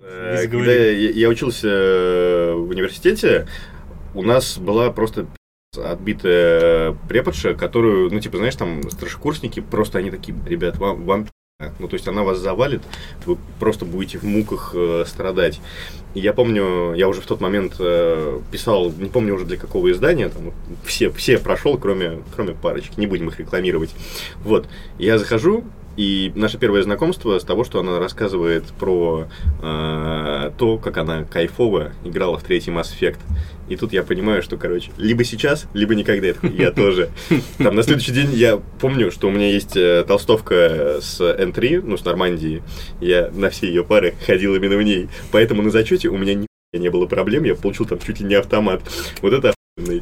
Э, когда я, я учился э, в университете, у нас была просто отбитая преподша, которую, ну, типа, знаешь, там, старшекурсники, просто они такие, ребят, вам, вам ну, то есть она вас завалит, вы просто будете в муках э, страдать. И я помню, я уже в тот момент э, писал, не помню уже для какого издания, там все, все прошел, кроме, кроме парочки, не будем их рекламировать. Вот, я захожу, и наше первое знакомство с того, что она рассказывает про э, то, как она кайфово играла в третий Mass Effect. И тут я понимаю, что, короче, либо сейчас, либо никогда. Я тоже. Там на следующий день я помню, что у меня есть э, толстовка с N3, ну, с Нормандии. Я на все ее пары ходил именно в ней. Поэтому на зачете у меня не было проблем, я получил там чуть ли не автомат. Вот это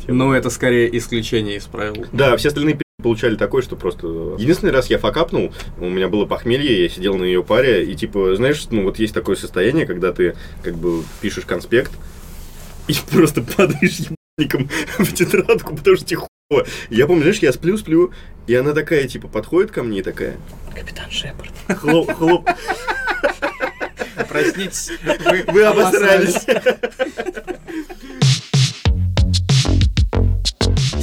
ну, это скорее исключение из правил. Да, все остальные получали такое, что просто... Единственный раз я факапнул, у меня было похмелье, я сидел на ее паре, и типа, знаешь, ну вот есть такое состояние, когда ты как бы пишешь конспект, и просто падаешь ебаником в тетрадку, потому что тебе хуево. Я помню, знаешь, я сплю-сплю, и она такая, типа, подходит ко мне и такая... Капитан Шепард. Хлоп, хлоп. Проснитесь, вы, вы обосрались.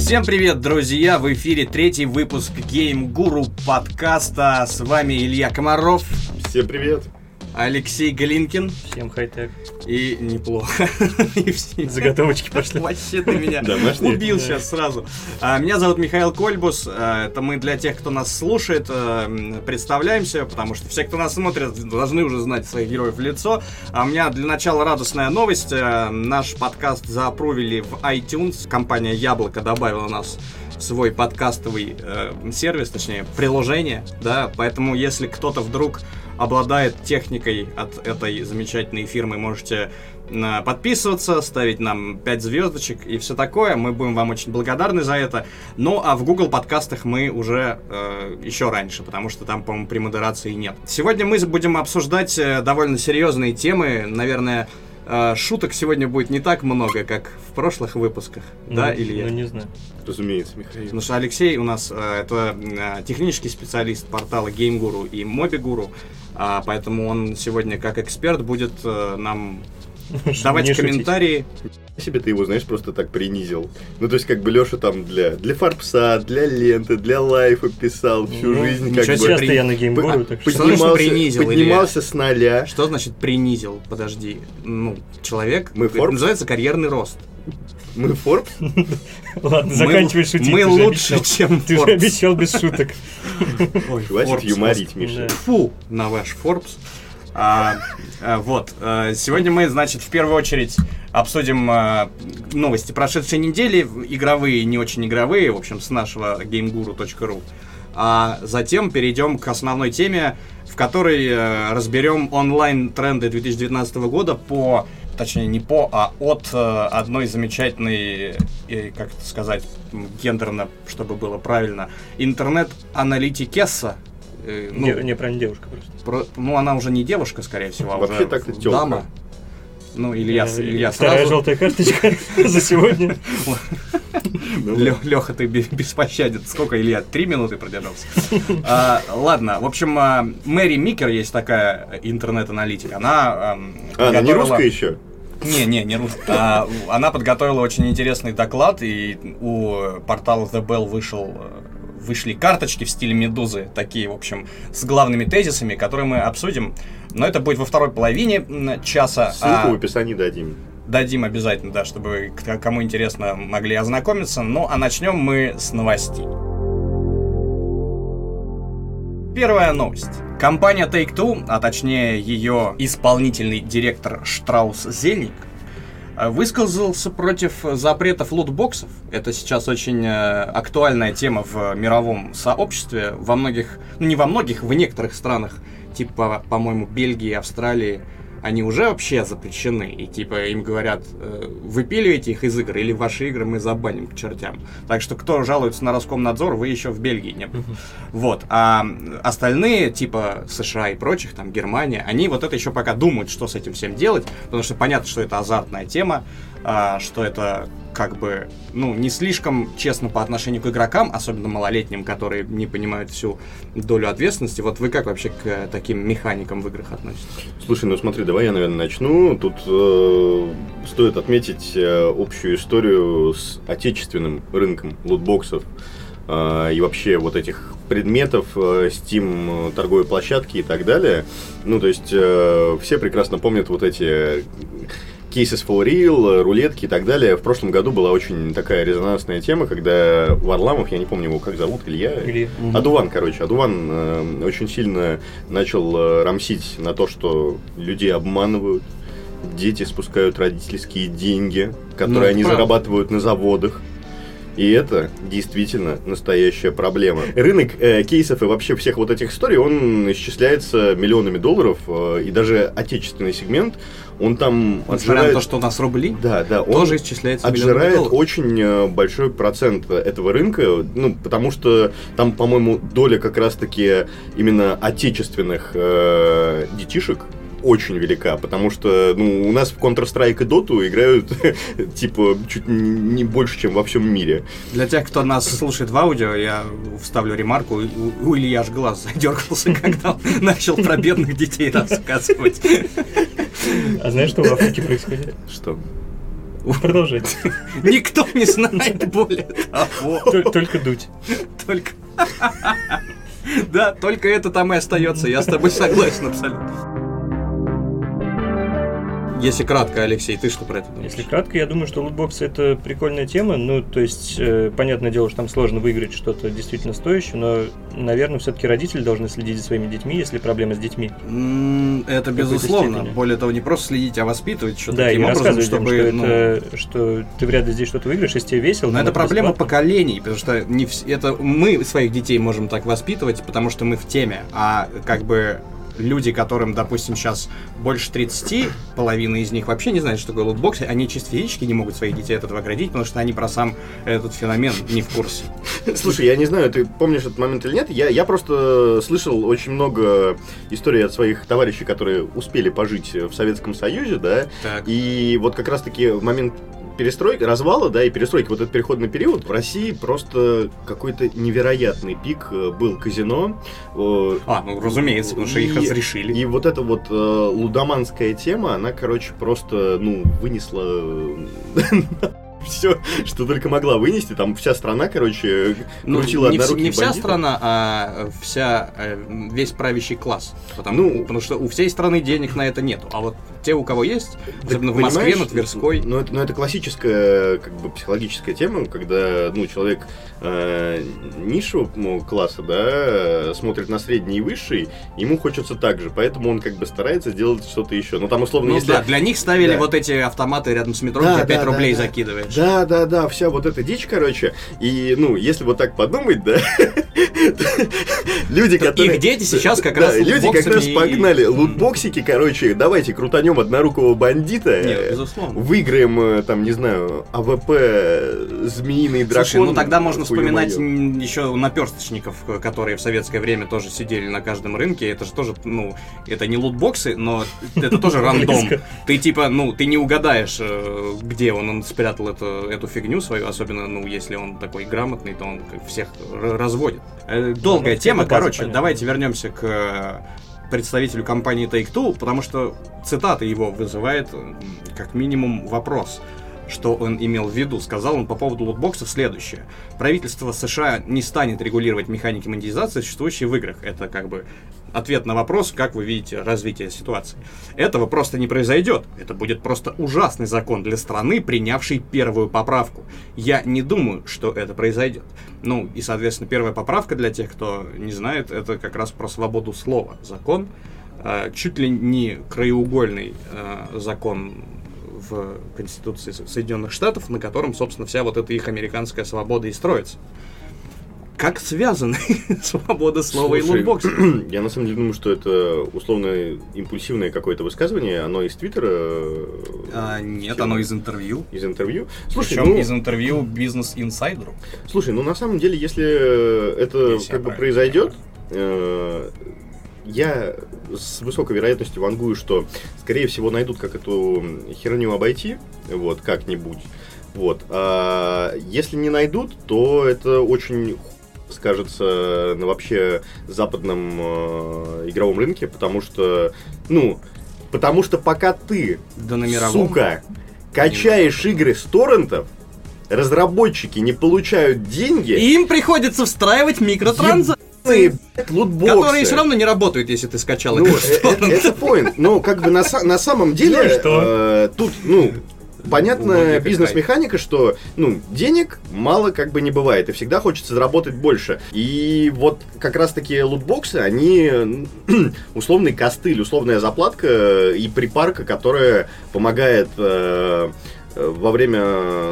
Всем привет, друзья! В эфире третий выпуск Game Guru подкаста. С вами Илья Комаров. Всем привет! Алексей Галинкин. Всем хай-тек. И неплохо. Заготовочки пошли. Вообще ты меня убил сейчас сразу. А, меня зовут Михаил Кольбус. А, это мы для тех, кто нас слушает, а, представляемся, потому что все, кто нас смотрит, должны уже знать своих героев в лицо. А у меня для начала радостная новость. Наш подкаст заапрувили в iTunes. Компания Яблоко добавила нас свой подкастовый э, сервис, точнее, приложение, да, поэтому если кто-то вдруг обладает техникой от этой замечательной фирмы, можете э, подписываться, ставить нам 5 звездочек и все такое. Мы будем вам очень благодарны за это. Ну, а в Google подкастах мы уже э, еще раньше, потому что там, по-моему, при модерации нет. Сегодня мы будем обсуждать э, довольно серьезные темы, наверное, э, шуток сегодня будет не так много, как в прошлых выпусках, ну, да, или Ну, не знаю. Разумеется, Михаил. Потому что Алексей у нас э, это э, технический специалист портала GameGuru и MobiGuru, а, поэтому он сегодня как эксперт будет э, нам давать комментарии. Себе ты его, знаешь, просто так принизил. Ну, то есть, как бы Леша там для, для фарпса, для ленты, для лайфа писал всю ну, жизнь. Как бы, часто я на геймбору, так что... Поднимался, принизил, поднимался с нуля. Что значит принизил? Подожди. Ну, человек... Мы это называется карьерный рост. Мы Forbes? Ладно, заканчивай шутить. Мы лучше, чем Ты же обещал без шуток. Хватит юморить, Миша. Фу на ваш Forbes. А, а, вот, а, сегодня мы, значит, в первую очередь обсудим а, новости прошедшей недели, игровые, не очень игровые, в общем, с нашего gameguru.ru. А затем перейдем к основной теме, в которой э, разберем онлайн-тренды 2019 года по точнее не по, а от э, одной замечательной, э, как это сказать, гендерно, чтобы было правильно, интернет-аналитикесса. Э, ну, не, не, правильно, девушка просто. Про, ну, она уже не дешка, скорее всего, а Вообще так дама. Ну, Илья, э, Илья Вторая сразу... желтая карточка за сегодня. Леха, ты беспощаден. Сколько, Илья? Три минуты продержался. А, ладно, в общем, а, Мэри Микер есть такая интернет-аналитик. Она... А, она не русская еще? Не, не, не русская. А, она подготовила очень интересный доклад, и у портала The Bell вышел вышли карточки в стиле Медузы, такие, в общем, с главными тезисами, которые мы обсудим. Но это будет во второй половине часа. Ссылку а... в описании дадим. Дадим обязательно, да, чтобы кому интересно могли ознакомиться. Ну, а начнем мы с новостей. Первая новость. Компания Take-Two, а точнее ее исполнительный директор Штраус Зельник, высказался против запретов лутбоксов. Это сейчас очень э, актуальная тема в мировом сообществе. Во многих, ну не во многих, в некоторых странах, типа, по-моему, Бельгии, Австралии, они уже вообще запрещены. И типа им говорят, э, выпиливайте их из игр, или ваши игры мы забаним к чертям. Так что кто жалуется на Роскомнадзор, вы еще в Бельгии не были. Вот. А остальные, типа США и прочих, там Германия, они вот это еще пока думают, что с этим всем делать, потому что понятно, что это азартная тема. а, что это как бы, ну, не слишком честно по отношению к игрокам, особенно малолетним, которые не понимают всю долю ответственности. Вот вы как вообще к таким механикам в играх относитесь? Слушай, ну смотри, давай я, наверное, начну. Тут э, стоит отметить э, общую историю с отечественным рынком лутбоксов э, и вообще вот этих предметов, э, Steam, э, торговой площадки и так далее. Ну, то есть, э, все прекрасно помнят вот эти Cases for Real, рулетки и так далее. В прошлом году была очень такая резонансная тема, когда Варламов, я не помню его как зовут, Илья? Или... Адуван, короче. Адуван э, очень сильно начал э, рамсить на то, что людей обманывают, дети спускают родительские деньги, которые Ну, они правда. зарабатывают на заводах. И это действительно настоящая проблема. Рынок э, кейсов и вообще всех вот этих историй, он исчисляется миллионами долларов, э, и даже отечественный сегмент, он там Несмотря на отжирает... то, что у нас рубли, Да, да, он тоже исчисляется отжирает долларов. очень э, большой процент этого рынка, ну, потому что там, по-моему, доля как раз-таки именно отечественных э, детишек очень велика, потому что ну, у нас в Counter-Strike и Dota играют типа чуть не больше, чем во всем мире. Для тех, кто нас слушает в аудио, я вставлю ремарку. У, у Ильи аж глаз задергался, когда он начал про бедных детей рассказывать. А знаешь, что в Африке происходит? Что? Продолжайте. Никто не знает более того. Тол- Только дуть. Только... Да, только это там и остается. Я с тобой согласен абсолютно. Если кратко, Алексей, ты что про это думаешь? Если кратко, я думаю, что лутбоксы это прикольная тема. Ну, то есть, э, понятное дело, что там сложно выиграть что-то действительно стоящее, но, наверное, все-таки родители должны следить за своими детьми, если проблема с детьми. М, Это безусловно. степени. Более того, не просто следить, а воспитывать что-то да, и таким образом, рассказывать им, чтобы... что, ну, это, что ты вряд ли здесь что-то выиграешь, если тебе весело. Но это проблема бесплатно. поколений, потому что не вс- это мы своих детей можем так воспитывать, потому что мы в теме, а как бы люди, которым, допустим, сейчас больше 30, половина из них вообще не знает, что такое лутбоксы, они чисто физически не могут своих детей от этого оградить, потому что они про сам этот феномен не в курсе. Слушай, я не знаю, ты помнишь этот момент или нет. Я, я просто слышал очень много историй от своих товарищей, которые успели пожить в Советском Союзе, да, Так. И вот как раз-таки в момент перестройки, развала, да, и перестройки, вот этот переходный период, в России просто какой-то невероятный пик э, был казино. Э, А, ну разумеется, потому что их И- разрешили. И вот эта вот э, лудоманская тема, она, короче, просто, ну, вынесла все, что только могла вынести. Там вся страна, короче, Ну, крутила не, вс- одноруких не вся бандитов. страна, а вся, э, весь правящий класс. Потому, Ну, потому что у всей страны денег на это нету. А вот те, у кого есть, особенно в Москве, на Тверской, Ну, это, ну, это классическая, как бы, психологическая тема, когда, ну, человек э, низшего ну, класса, да, смотрит на средний и высший, ему хочется так же, поэтому он, как бы, старается сделать что-то еще. Ну, там, условно, Ну если... да, для них ставили Да. вот эти автоматы рядом с метро, Да, где 5 да, рублей да, да. закидываешь. Да, да, да, вся вот эта дичь, короче. И, ну, если вот так подумать, да, люди, которые... Их дети сейчас как раз люди как раз погнали. Лутбоксики, короче, давайте крутанем однорукого бандита. Нет, э, безусловно. Выиграем, э, там, не знаю, AWP, э, змеиный дракон. Слушай, ну тогда можно вспоминать еще наперсточников, которые в советское время тоже сидели на каждом рынке. Это же тоже, ну, это не лутбоксы, но это тоже рандом. Ты типа, ну, ты не угадаешь, где он, он спрятал эту, эту фигню свою, особенно, ну, если он такой грамотный, то он всех разводит. Э, Долгая Ну, тема, это короче, понятно. давайте вернемся к э, представителю компании Take-Two, потому что цитата его вызывает м, как минимум вопрос что он имел в виду. Сказал он по поводу лутбоксов следующее. Правительство США не станет регулировать механики монетизации, существующие в играх. Это как бы ответ на вопрос, как вы видите развитие ситуации. Этого просто не произойдет. Это будет просто ужасный закон для страны, принявшей первую поправку. Я не думаю, что это произойдет. Ну, и, соответственно, первая поправка для тех, кто не знает, это как раз про свободу слова. Закон, э, чуть ли не краеугольный э, закон в Конституции Со- Соединенных Штатов, на котором, собственно, вся вот эта их американская свобода и строится. Как связаны свобода слова и Слушай, лутбоксы? Я на самом деле думаю, что это условно импульсивное какое-то высказывание, оно из Твиттера, э, А, нет, оно из интервью. из интервью. Слушай, Причем ну, из интервью бизнес-инсайдеру. Слушай, ну на самом деле, если это Если как бы произойдет, э, я с высокой вероятностью вангую, что, скорее всего, найдут, как эту херню обойти, вот, как-нибудь. Вот. А если не найдут, то это очень скажется на вообще западном э, игровом рынке, потому что, ну, потому что пока ты, Да на мировом. сука, качаешь игры с торрентов, разработчики не получают деньги, И им приходится встраивать микротранзакции, лутбоксы. которые все равно не работают, если ты скачал Ну, игру э, э, торрента. это point. Но как бы на, на самом деле Ну что? э, тут, ну, понятная бизнес-механика, что, ну, денег мало как бы не бывает, и всегда хочется заработать больше. И вот как раз-таки лутбоксы, они условный костыль, условная заплатка и припарка, которая помогает э, во время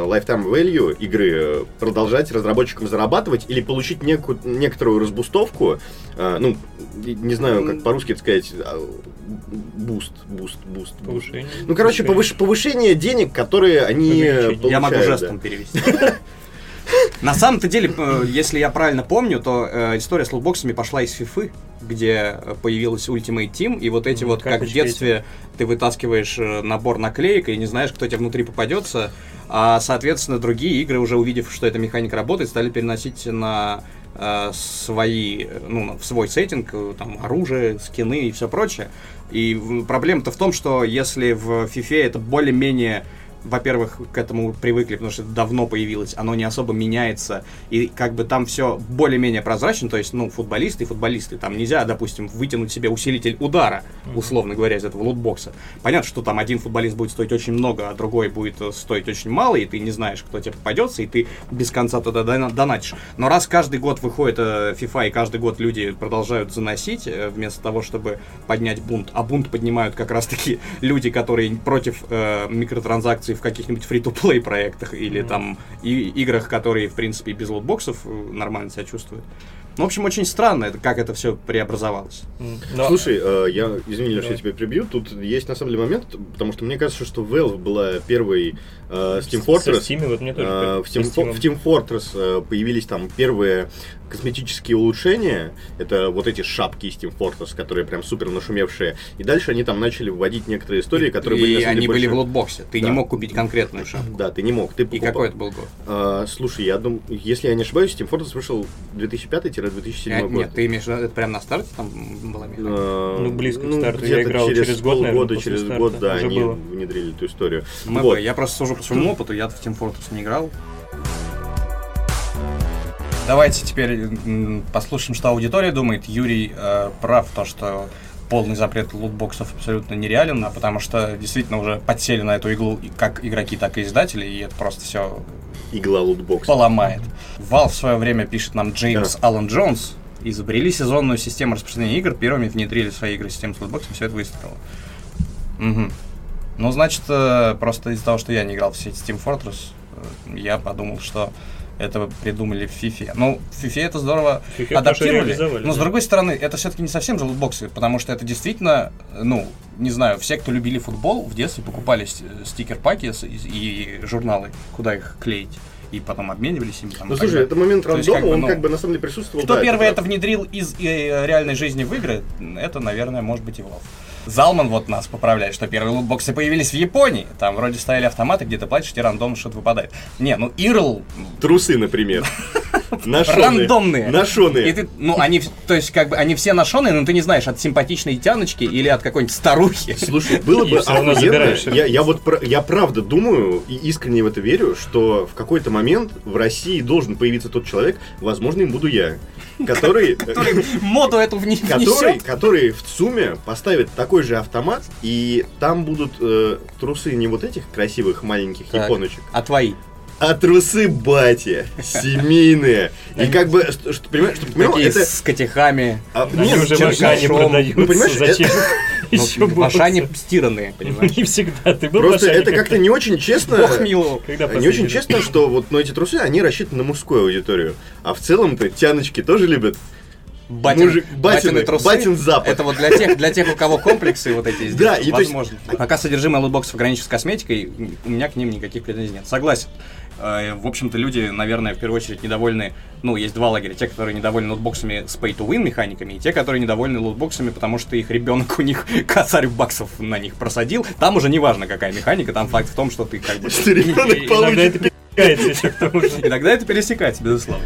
lifetime value игры э, продолжать разработчикам зарабатывать или получить неку- некоторую разбустовку, э, ну, не знаю, как по-русски это сказать, а, boost, boost, boost. Повышение. Ну, короче, повыш- повышение денег, которые они э, Увеличение. Я могу получают, жестом перевести. На самом-то деле, э, если я правильно помню, то э, история с лутбоксами пошла из FIFA, где э, появилась Ultimate Team, и вот эти Мгм, вот, как в детстве, ты вытаскиваешь э, набор наклеек и не знаешь, кто тебе внутри попадется, а, соответственно, другие игры, уже увидев, что эта механика работает, стали переносить на э, свои, ну, в свой сеттинг, там, оружие, скины и все прочее. И проблема-то в том, что если в FIFA это более-менее во-первых, к этому привыкли, потому что это давно появилось, оно не особо меняется, и как бы там все более-менее прозрачно, то есть, ну, футболисты и футболисты, там нельзя, допустим, вытянуть себе усилитель удара, условно говоря, из этого лутбокса. Понятно, что там один футболист будет стоить очень много, а другой будет э, стоить очень мало, и ты не знаешь, кто тебе попадется, и ты без конца туда дона- донатишь. Но раз каждый год выходит э, FIFA, и каждый год люди продолжают заносить, э, вместо того, чтобы поднять бунт, а бунт поднимают как раз-таки люди, которые против э, микротранзакций в каких-нибудь фри-то-плей проектах или Мгм. там и, играх, которые, в принципе, без лутбоксов э, нормально себя чувствуют. Ну, в общем, очень странно, это, как это все преобразовалось. М, но- Слушай, э, я, извини, что я тебя прибью, тут есть на самом деле момент, потому что мне кажется, что Valve была первой э, Steam Со Fortress. Steam вот мне тоже Э, в, Steam. в Team Fortress э, появились там первые косметические улучшения. Это вот эти шапки из Team Fortress, которые прям супер нашумевшие. И дальше они там начали вводить некоторые истории, которые и были... самом они деле, были в больше- лутбоксе. Ты Да. не мог купить конкретную шапку. Да, ты не мог. Ты И покупал. какой это был год? А, слушай, я думаю, если я не ошибаюсь, Team Fortress вышел 2005-2007 Э, год. Нет, ты имеешь в виду, это прям на старте там была механика? А, Ну, близко к старту. Я играл через год, наверное, через старта. год, да, Уже они было. внедрили эту историю. МП. Вот. Я просто сужу по своему опыту, я в Team Fortress не играл. Давайте теперь послушаем, что аудитория думает. Юрий э, прав, то, что полный запрет лутбоксов абсолютно нереален, а потому что действительно уже подсели на эту иглу как игроки, так и издатели, и это просто все Игла лутбокс. поломает. Valve в свое время пишет нам Джеймс Аллен Джонс. Изобрели сезонную систему распространения игр, первыми внедрили в свои игры систему с лутбоксом, все это выстрелило. Мгм. Ну, значит, э, просто из-за того, что я не играл в сеть Steam Fortress, э, я подумал, что это придумали в FIFA. Ну, в FIFA это здорово FIFA адаптировали, но с да. другой стороны, это все-таки не совсем же лутбоксы, потому что это действительно, э, ну, не знаю, все, кто любили футбол, в детстве покупали с- стикер-паки с- и, и журналы, куда их клеить, и потом обменивались ими. Там, Ну слушай, это момент То есть, рандома, как бы, он ну, как бы на самом деле присутствовал. Кто да, первый это правда. внедрил из э, реальной жизни в игры, это, наверное, может быть и Valve. Залман вот нас поправляет, что первые лутбоксы появились в Японии. Там вроде стояли автоматы, где ты платишь, тебе рандомно что-то выпадает. Не, ну Ирл Трусы, например. Нашоные. рандомные. И Нашоные. ты, ну, они, то есть, как бы, они все ношеные, но ты не знаешь, от симпатичной тяночки или от какой-нибудь старухи. Слушай, было И бы охуенно. Я, я вот я правда думаю и искренне в это верю, что в какой-то момент в России должен появиться тот человек, возможно, им буду я, который, Моду эту вне- который, в ЦУМе поставит такой же автомат, и там будут э, трусы не вот этих красивых маленьких Так. японочек, А твои? А трусы батя, семейные. И как бы, что, что, понимаешь, что, понимаешь, Такие это... с котихами. а, Они нет, уже в Ашане продаются. Ну, понимаешь, Зачем? Ещё в Ашане стиранные, понимаешь? Не всегда. Ты был Просто это как-то не очень честно. Бог. Когда Не очень честно, что вот ну, эти трусы, они рассчитаны на мужскую аудиторию. А в целом-то тяночки тоже любят Батин, Мужик, батины, батины трусы. батин запах. Это вот для тех, для тех, у кого комплексы вот эти здесь, Да, и то есть- возможно. Пока содержимое лутбоксов граничит с косметикой, у меня к ним никаких претензий нет. Согласен. Э, В общем-то, люди, наверное, в первую очередь недовольны, ну, есть два лагеря. Те, которые недовольны лутбоксами с pay-to-win механиками, и те, которые недовольны лутбоксами, потому что их ребенок у них косарь баксов на них просадил. Там уже не важно, какая механика, там факт в том, что ты как бы... Что ребенок получит. Иногда это пересекается, безусловно.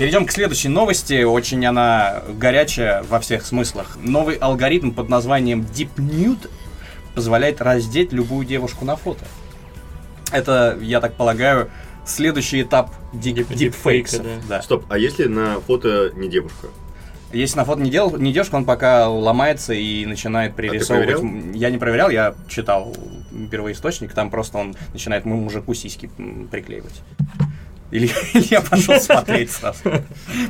Перейдем к следующей новости. Очень она горячая во всех смыслах. Новый алгоритм под названием Deep Nude позволяет раздеть любую девушку на фото. Это, я так полагаю, следующий этап дип, Дип- дипфейкса. дипфейка, Да. Стоп, а если на фото не девушка? Если на фото не, дел, не девушка, он пока ломается и начинает пририсовывать. проверял? М, Я не проверял, я читал первоисточник, там просто он начинает му- мужику сиськи приклеивать. Или, я пошел смотреть сразу.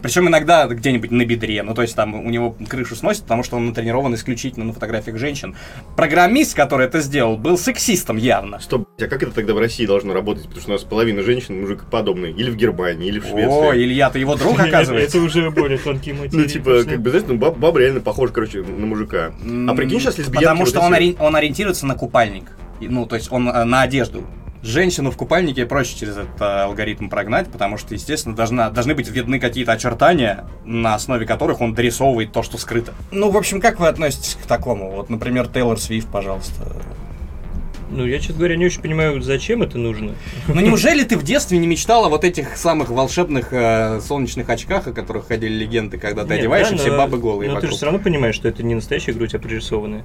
Причем иногда где-нибудь на бедре. Ну, то есть там у него крышу сносит, потому что он натренирован исключительно на фотографиях женщин. Программист, который это сделал, был сексистом явно. Стоп, а как это тогда в России должно работать? Потому что у нас половина женщин мужикоподобные. Или в Германии, или в О, Швеции. Илья, ты его друг, оказывается? Это уже более тонкие мотивы. Ну, типа, как бы, знаешь, ну, баб- баба реально похожа, короче, на мужика. А прикинь, сейчас лесбиянки Потому что он, ори- он ориентируется на купальник. Ну, то есть он э, на одежду. Женщину в купальнике проще через этот э, алгоритм прогнать, потому что, естественно, должна, должны быть видны какие-то очертания, на основе которых он дорисовывает то, что скрыто. Ну, в общем, как вы относитесь к такому? Вот, например, Тейлор Свифт, пожалуйста. Ну, я, честно говоря, не очень понимаю, зачем это нужно. Ну, неужели ты в детстве не мечтал о вот этих самых волшебных э, солнечных очках, о которых ходили легенды, когда ты Нет, одеваешь, да, и все но- бабы голые Но ты вокруг? же все равно понимаешь, что это не настоящая грудь, а пририсованная.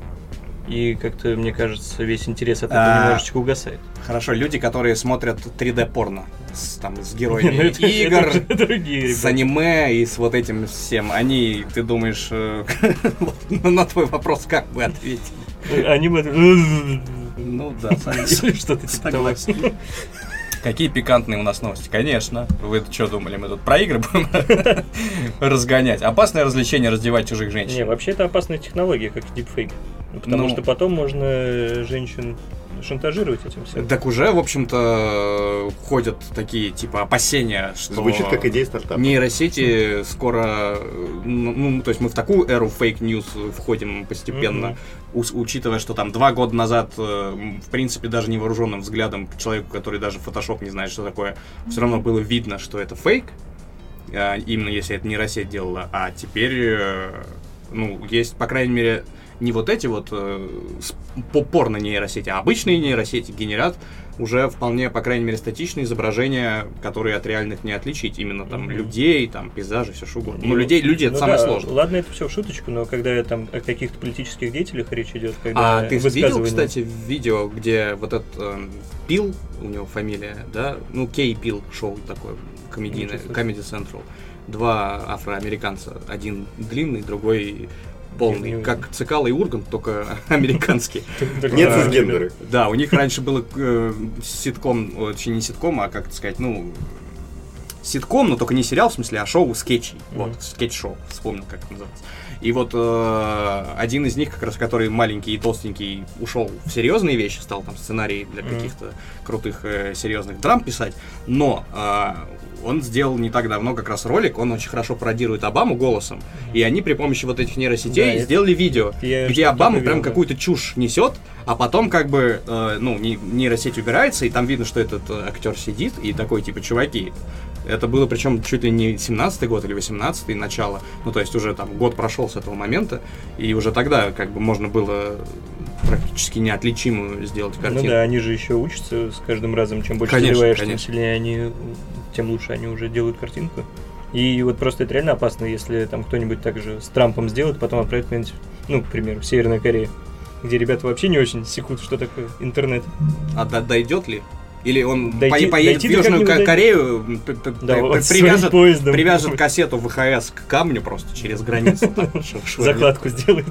И как-то, мне кажется, весь интерес от этого А. немножечко угасает. Хорошо, люди, которые смотрят 3D-порно с, там, с Не, героями ну это- игр, это другие с аниме и с вот этим всем, они, ты думаешь, э, ну, на твой вопрос как бы ответили? Они бы... Ну да, что-то типа того. Какие пикантные у нас новости? Конечно. Вы что думали, мы тут про игры будем разгонять? Опасное развлечение раздевать чужих женщин. Не, вообще это опасная технология, как дипфейк. Ну, Потому Ну. что потом можно женщин шантажировать этим всем. Так уже, в общем-то, ходят такие, типа, опасения, что... Звучит как идея стартапа. Нейросети скоро, э, ну, ну, то есть мы в такую эру fake news входим постепенно, ус- учитывая, что там два года назад, э, в принципе, даже невооруженным взглядом к человеку, который даже Photoshop не знает, что такое, все равно было видно, что это фейк, именно если это нейросеть делала, а теперь, э, ну, есть, по крайней мере, не вот эти вот э, с- по- порно-нейросети, а обычные нейросети генерят уже вполне, по крайней мере, статичные изображения, которые от реальных не отличить. Именно там Мгм. людей, там пейзажи, все что угодно. Ну, Ну, людей, люди это Ну самое да, сложное. Ладно, это все в шуточку, но когда там о каких-то политических деятелях речь идет, когда А ты видел, кстати, видео, где вот этот эм, Пил, у него фамилия, да? Ну, Кей Пил шоу такое, комедийное. Comedy Central. Два афроамериканца. Один длинный, другой полный. Как Цикало и Ургант, только американский. Нет цисгендеры. Да, у них раньше было э, ситком, точнее не ситком, а как сказать, ну, ситком, но только не сериал, в смысле, а шоу скетчей. Вот, скетч-шоу, вспомнил, как это называется. И вот э, один из них, как раз который маленький и толстенький, ушел в серьезные вещи, стал там сценарий для каких-то крутых э, серьезных драм писать, но э, он сделал не так давно как раз ролик, он очень хорошо пародирует Обаму голосом, и они при помощи вот этих нейросетей Да, это- сделали видео, Я где Обама прям какую-то чушь несет, а потом как бы, э, ну, не- нейросеть убирается, и там видно, что этот э, актер сидит, и такой, типа, чуваки, это было причем чуть ли не 17-й год или 18-й начало, ну, то есть уже там год прошел с этого момента, и уже тогда как бы можно было практически неотличимую сделать картину. Ну да, они же еще учатся с каждым разом. Чем больше Конечно, заливаешь, тем конечно. сильнее они, тем лучше они уже делают картинку. И вот просто это реально опасно, если там кто-нибудь так же с Трампом сделает, потом отправит куда-нибудь, ну, к примеру, в Северную Корею, где ребята вообще не очень секут, что такое интернет. А до- дойдет ли? Или он Дойти- по- поедет в дойти-то Южную Ко-. Корею, Да, вот привяжет, привяжет кассету ВХС к камню просто через границу. Закладку сделает.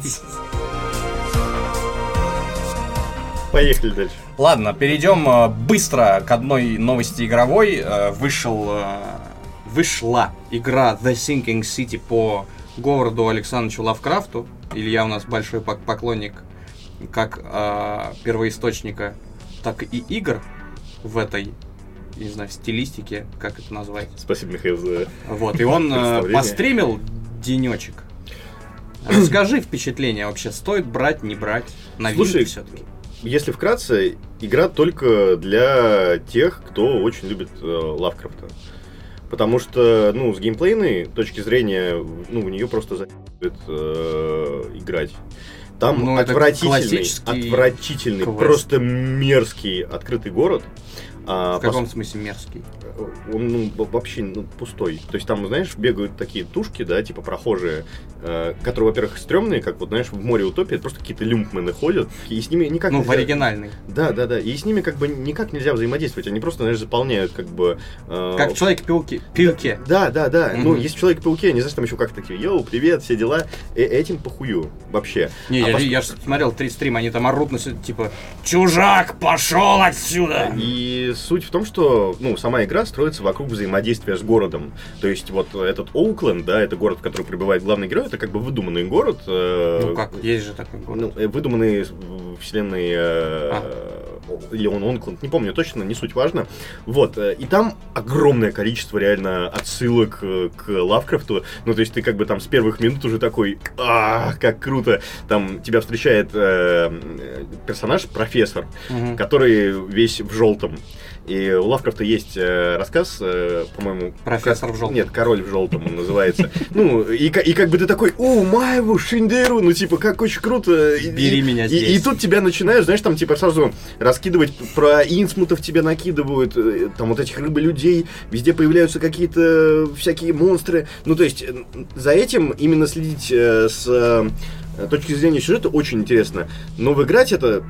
Поехали дальше. Ладно, перейдем э, быстро к одной новости игровой. Э, Вышел, э, вышла игра The Sinking City по Говарду Александровичу Лавкрафту. Илья у нас большой пок- поклонник как э, первоисточника, так и игр в этой не знаю, в стилистике, как это назвать. Спасибо, Михаил, за Вот, и он э, постримил денечек. Расскажи впечатление вообще, стоит брать, не брать? Слушай, все-таки. Если вкратце, игра только для тех, кто очень любит э, Лавкрафта. Потому что, ну, с геймплейной точки зрения, ну, в нее просто заебет э, играть. Там Ну, отвратительный, классический отвратительный, квест. просто мерзкий открытый город. А, В каком смысле мерзкий? он ну, в- вообще ну, пустой. То есть там, знаешь, бегают такие тушки, да, типа прохожие, э, которые, во-первых, стрёмные, как вот, знаешь, в море утопии, это просто какие-то люмпмены ходят, и с ними никак Ну, в нельзя- оригинальный. Да, да, да. И с ними как бы никак нельзя взаимодействовать. Они просто, знаешь, заполняют как бы... э, Как в Человеке-пауке. Пилке. Да, да, да. Ну, Мгм. есть Человек-пауке, они, знаешь, там еще как такие, йоу, привет, все дела. Э, этим похую вообще. Не, А я, пос- я ж смотрел три стрима, они там орут на типа, чужак, пошел отсюда! И суть в том, что ну, сама игра строится вокруг взаимодействия с городом. То есть вот этот Оукленд, да, это город, в который прибывает главный герой, это как бы выдуманный город. э, Ну как, есть же такой город. Ну, э, выдуманный вселенной э, или он Онкленд, не помню точно, не суть важно. Вот, э, и там огромное количество реально отсылок э, к Лавкрафту. Ну, то есть ты как бы там с первых минут уже такой, а, как круто. Там тебя встречает э, персонаж, профессор, Мгм. который весь в желтом. И у Лавкрафта есть э, рассказ, э, по-моему... Профессор как- в желтом. Нет, король в желтом он называется. Ну, и, и как бы ты такой, о, Маеву, Шиндеру, ну, типа, как очень круто. И- Бери и- меня и- здесь. И, тут тебя начинают, знаешь, там, типа, сразу раскидывать про инсмутов тебя накидывают, э, там, вот этих рыбы-людей, везде появляются какие-то всякие монстры. Ну, то есть, за этим именно следить с точки зрения сюжета очень интересно. Но выиграть это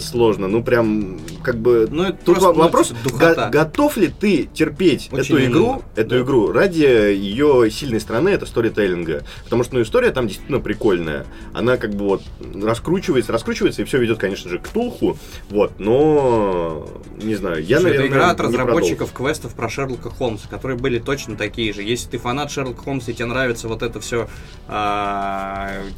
сложно, ну прям как бы Ну, это Тут просто, во- вопрос, го- готов ли ты терпеть Очень эту игру, эту да. игру ради ее сильной стороны, это сторителлинга. Потому что, ну, история там действительно прикольная. Она как бы вот раскручивается, раскручивается, и все ведет, конечно же, к Тулху. Вот, но не знаю, я, Слушай, это наверное, игра от разработчиков квестов про Шерлока Холмса, которые были точно такие же. Если ты фанат Шерлока Холмса и тебе нравится вот это все,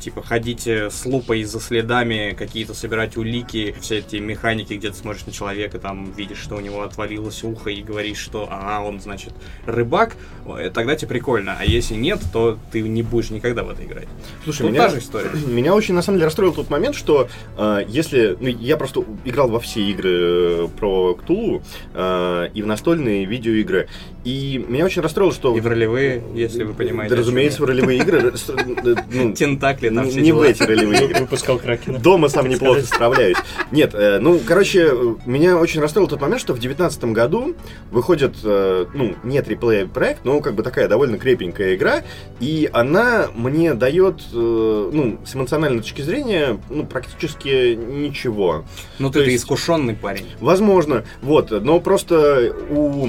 типа ходить э, с лупой за следами, какие-то собирать улики, все эти механики, где ты смотришь на человека, там видишь, что у него отвалилось ухо и говоришь, что а он, значит, рыбак, э, тогда тебе прикольно. А если нет, то ты не будешь никогда в это играть. Слушай, Тут меня, та же история. меня очень на самом деле расстроил тот момент, что э, если. Ну, я просто играл во все игры э, про Ктулу э, и в настольные видеоигры. И меня очень расстроило, что. И в ролевые, если вы понимаете. Да, разумеется, в ролевые игры. э, ну, Тентакли там не все не в эти ролевые игры. Выпускал Кракена. Дома сам неплохо справляюсь. Нет, э, ну, короче, меня очень расстроил тот момент, что в 2019 году выходит, э, ну, не триплей проект, но как бы такая довольно крепенькая игра, и она мне дает, э, ну, с эмоциональной точки зрения, ну, практически ничего. Ну То ты-то есть- искушенный парень. Возможно, вот, но просто у...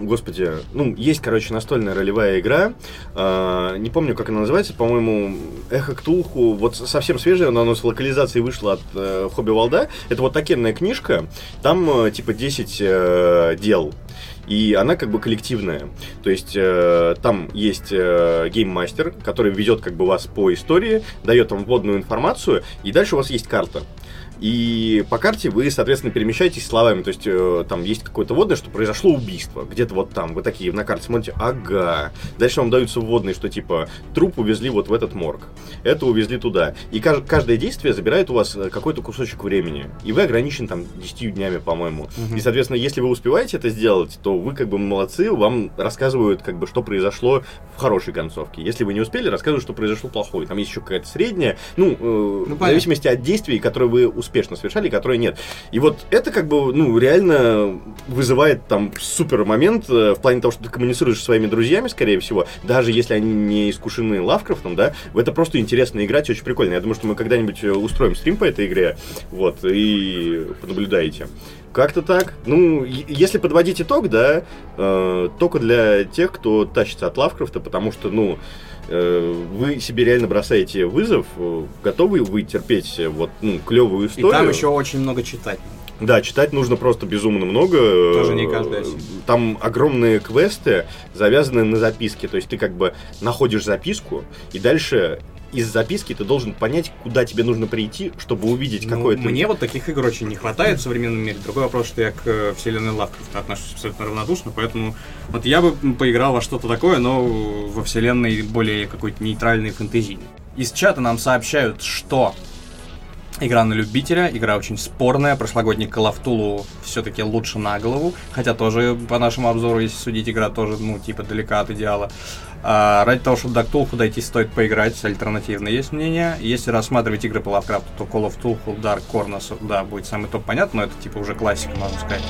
Господи, ну, есть, короче, настольная ролевая игра. э, не помню, как она называется. По-моему, Эхо Ктулху. Вот совсем свежая, но она с локализацией вышла от э, Хобби Волда. Это вот такенная книжка. Там, э, типа, 10 э, дел. И она как бы коллективная. То есть э, там есть э, гейммастер, который ведет как бы вас по истории, дает вам вводную информацию, и дальше у вас есть карта. И по карте вы, соответственно, перемещаетесь словами. То есть э, там есть какое-то вводное, что произошло убийство. Где-то вот там. Вы такие на карте смотрите, ага. Дальше вам даются вводные, что типа труп увезли вот в этот морг. Это увезли туда. И каж- каждое действие забирает у вас э, какой-то кусочек времени. И вы ограничены там 10 днями, по-моему. Мгм. И, соответственно, если вы успеваете это сделать, то вы как бы молодцы, вам рассказывают, как бы, что произошло в хорошей концовке. Если вы не успели, рассказывают, что произошло плохое. Там есть еще какая-то средняя, ну, э, в понятно. зависимости от действий, которые вы успешно совершали, которые нет. И вот это как бы, ну, реально вызывает там супер момент э, в плане того, что ты коммуницируешь со своими друзьями, скорее всего, даже если они не искушены Лавкрафтом, да, в это просто интересно играть, очень прикольно. Я думаю, что мы когда-нибудь э, устроим стрим по этой игре, вот, и понаблюдаете. Как-то так. Ну, если подводить итог, да, э, только для тех, кто тащится от Лавкрафта, потому что, ну, вы себе реально бросаете вызов, э, готовы вы терпеть э, вот, ну, клевую И историю. там еще очень много читать. Да, читать нужно просто безумно много. Тоже не Э, осень. Там огромные квесты, завязанные на записке. То есть ты как бы находишь записку, и дальше из записки ты должен понять, куда тебе нужно прийти, чтобы увидеть Ну, какое-то... Мне вот таких игр очень не хватает в современном мире. Другой вопрос, что я к э, вселенной Лавкрафта отношусь абсолютно равнодушно, поэтому вот я бы поиграл во что-то такое, но во вселенной более какой-то нейтральной фэнтезийной. Из чата нам сообщают, что Игра на любителя, игра очень спорная, прошлогодний Call of Cthulhu все-таки лучше на голову, хотя тоже по нашему обзору, если судить, игра тоже, ну, типа, далека от идеала. А, ради того, чтобы до Cthulhu дойти, стоит поиграть, альтернативное есть мнение. Если рассматривать игры по Лавкрафту, то Call of Cthulhu, Dark Corners, да, будет самый топ, понятно, но это, типа, уже классика, можно сказать.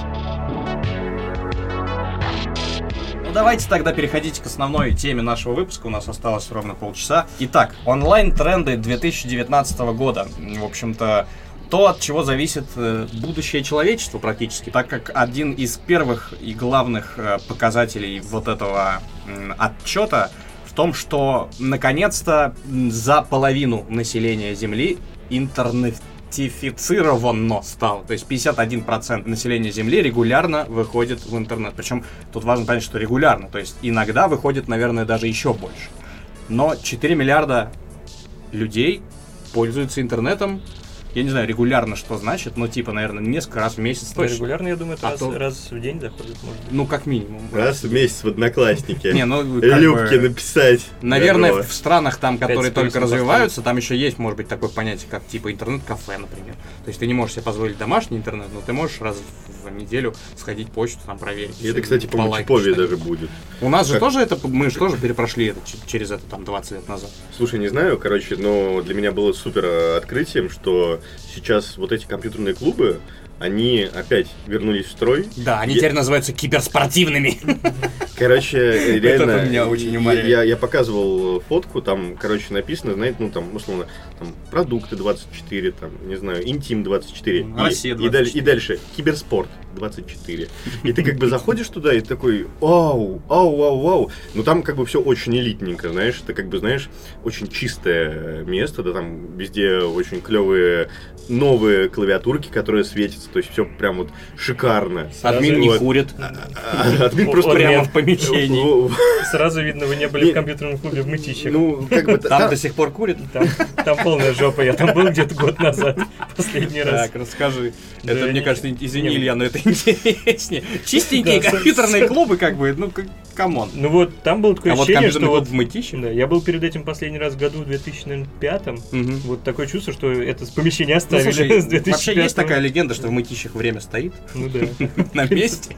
Ну, давайте тогда переходить к основной теме нашего выпуска. У нас осталось ровно полчаса. Итак, онлайн-тренды 2019 года. В общем-то, то, от чего зависит э, будущее человечества практически, так как один из первых и главных э, показателей вот этого отчета в том, что наконец-то за половину населения Земли интернет идентифицировано стало. То есть 51% населения Земли регулярно выходит в интернет. Причем тут важно понять, что регулярно. То есть иногда выходит, наверное, даже еще больше. Но 4 миллиарда людей пользуются интернетом. Я не знаю, регулярно что значит, но типа, наверное, несколько раз в месяц точно. Регулярно, я думаю, это А раз, то- раз в день заходит, может быть. Ну, как минимум. Раз в месяц в Одноклассники. Не, ну, как Любки бы- написать. Наверное, Здорово. в странах там, которые только развиваются, там еще есть, может быть, такое понятие, как типа интернет-кафе, например. То есть ты не можешь себе позволить домашний интернет, но ты можешь раз в неделю сходить в почту, там проверить. И это, кстати, по что-нибудь. даже будет. У нас же тоже это, мы же тоже перепрошли это через это там 20 лет назад. Слушай, не знаю, короче, но для меня было супер э, открытием, что сейчас вот эти компьютерные клубы, они опять вернулись в строй. Да, они Я- теперь называются киберспортивными. Короче, э, реально... это меня очень я- уморяет. Я, я показывал фотку, там, короче, написано, знаете, ну, там, условно, там, продукты 24, там, не знаю, интим 24. М, и, Россия И, даль- 24. и дальше, киберспорт 24. И ты как бы заходишь туда и такой, вау, вау, вау, вау. Ну, там как бы все очень элитненько, знаешь, это как бы, знаешь, очень чистое место, да, там везде очень клевые новые клавиатурки, которые светятся, то есть все прям вот шикарно. Админ не Вот. курит. А, Админ Вот просто Прямо Админ. в помещении. Сразу видно, вы не были в компьютерном клубе в Мытищах. Ну, как бы... Там та- до сих пор курит. Там, там полная жопа, я там был где-то год назад, последний раз. Так, расскажи. Это, мне не- кажется, извини, Илья, но это интереснее. Чистенькие компьютерные клубы, как бы, ну, come on. Ну вот, там было такое А ощущение, что вот... в Мытище? Да, я был перед этим последний раз в году 2005 Мгм. Вот такое чувство, что это с помещения Ну, оставили 2005 вообще есть такая легенда, что в Мытищах время стоит Ну да, на месте.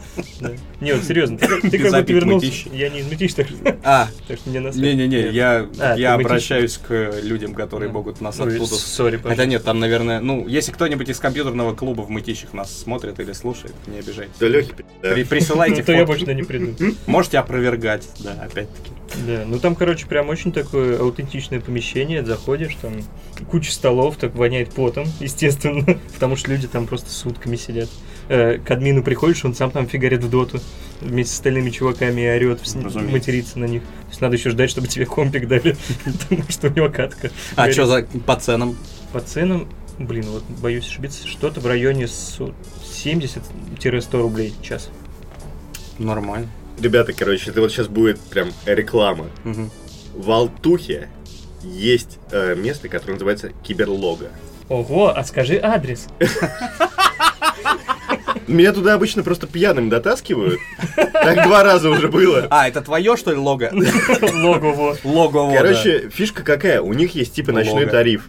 Не, вот серьезно, ты, как будто вернулся. Я не из Мытищ, так, что- А, так что мне на не-не-не, я, А, обращаюсь к людям, которые могут нас оттуда... Sorry, Хотя нет, там, наверное, ну, если кто-нибудь из компьютерного клуба в Мытищах нас смотрит или слушает, не обижайтесь. Да, Лёхи, да. При- Присылайте Ну, то я больше не приду. Можете опровергать, да, опять-таки. Да, ну там, короче, прям очень такое аутентичное помещение. Заходишь, там куча столов, так воняет потом, естественно, потому что люди там просто сутками сидят. Э, К админу приходишь, он сам там фигарит в доту вместе с остальными чуваками и орет, Разумеется. матерится на них. То есть надо еще ждать, чтобы тебе компик дали, потому что у него катка. А горит. что за по ценам? По ценам, блин, вот боюсь ошибиться, что-то в районе со- 70-100 рублей в час. Нормально. Ребята, короче, это вот сейчас будет прям реклама. Мгм. В Алтухе есть э, место, которое называется Киберлога. Ого, а скажи адрес. Меня туда обычно просто пьяным дотаскивают. Так два раза уже было. А, это твое, что ли, лого? Логово. Лого, вот, Короче, фишка какая? У них есть типа ночной тариф.